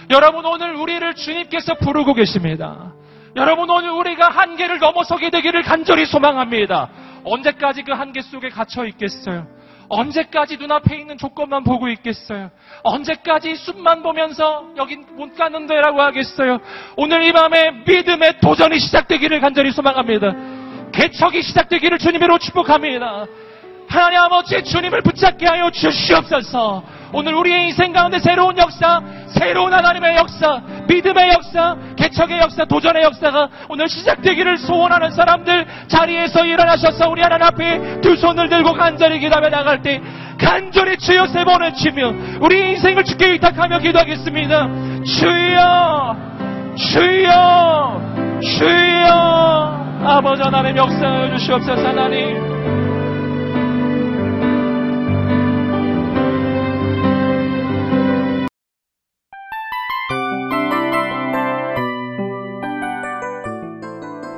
여러분 오늘 우리를 주님께서 부르고 계십니다. 여러분 오늘 우리가 한계를 넘어서게 되기를 간절히 소망합니다. 언제까지 그 한계 속에 갇혀 있겠어요? 언제까지 눈앞에 있는 조건만 보고 있겠어요? 언제까지 숲만 보면서 여긴 못 가는데라고 하겠어요? 오늘 이 밤에 믿음의 도전이 시작되기를 간절히 소망합니다. 개척이 시작되기를 주님으로 축복합니다. 하나님 아버지 주님을 붙잡게 하여 주시옵소서. 오늘 우리의 인생 가운데 새로운 역사, 새로운 하나님의 역사, 믿음의 역사, 개척의 역사, 도전의 역사가 오늘 시작되기를 소원하는 사람들 자리에서 일어나셔서 우리 하나님 앞에 두 손을 들고 간절히 기도하며 나갈 때 간절히 주여 세 번을 치며 우리 인생을 주께 위탁하며 기도하겠습니다. 주여, 주여, 주여. 아버지 하나님 역사해 주시옵소서 하나님.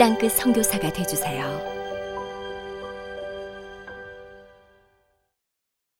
땅끝 선교사가 되주세요.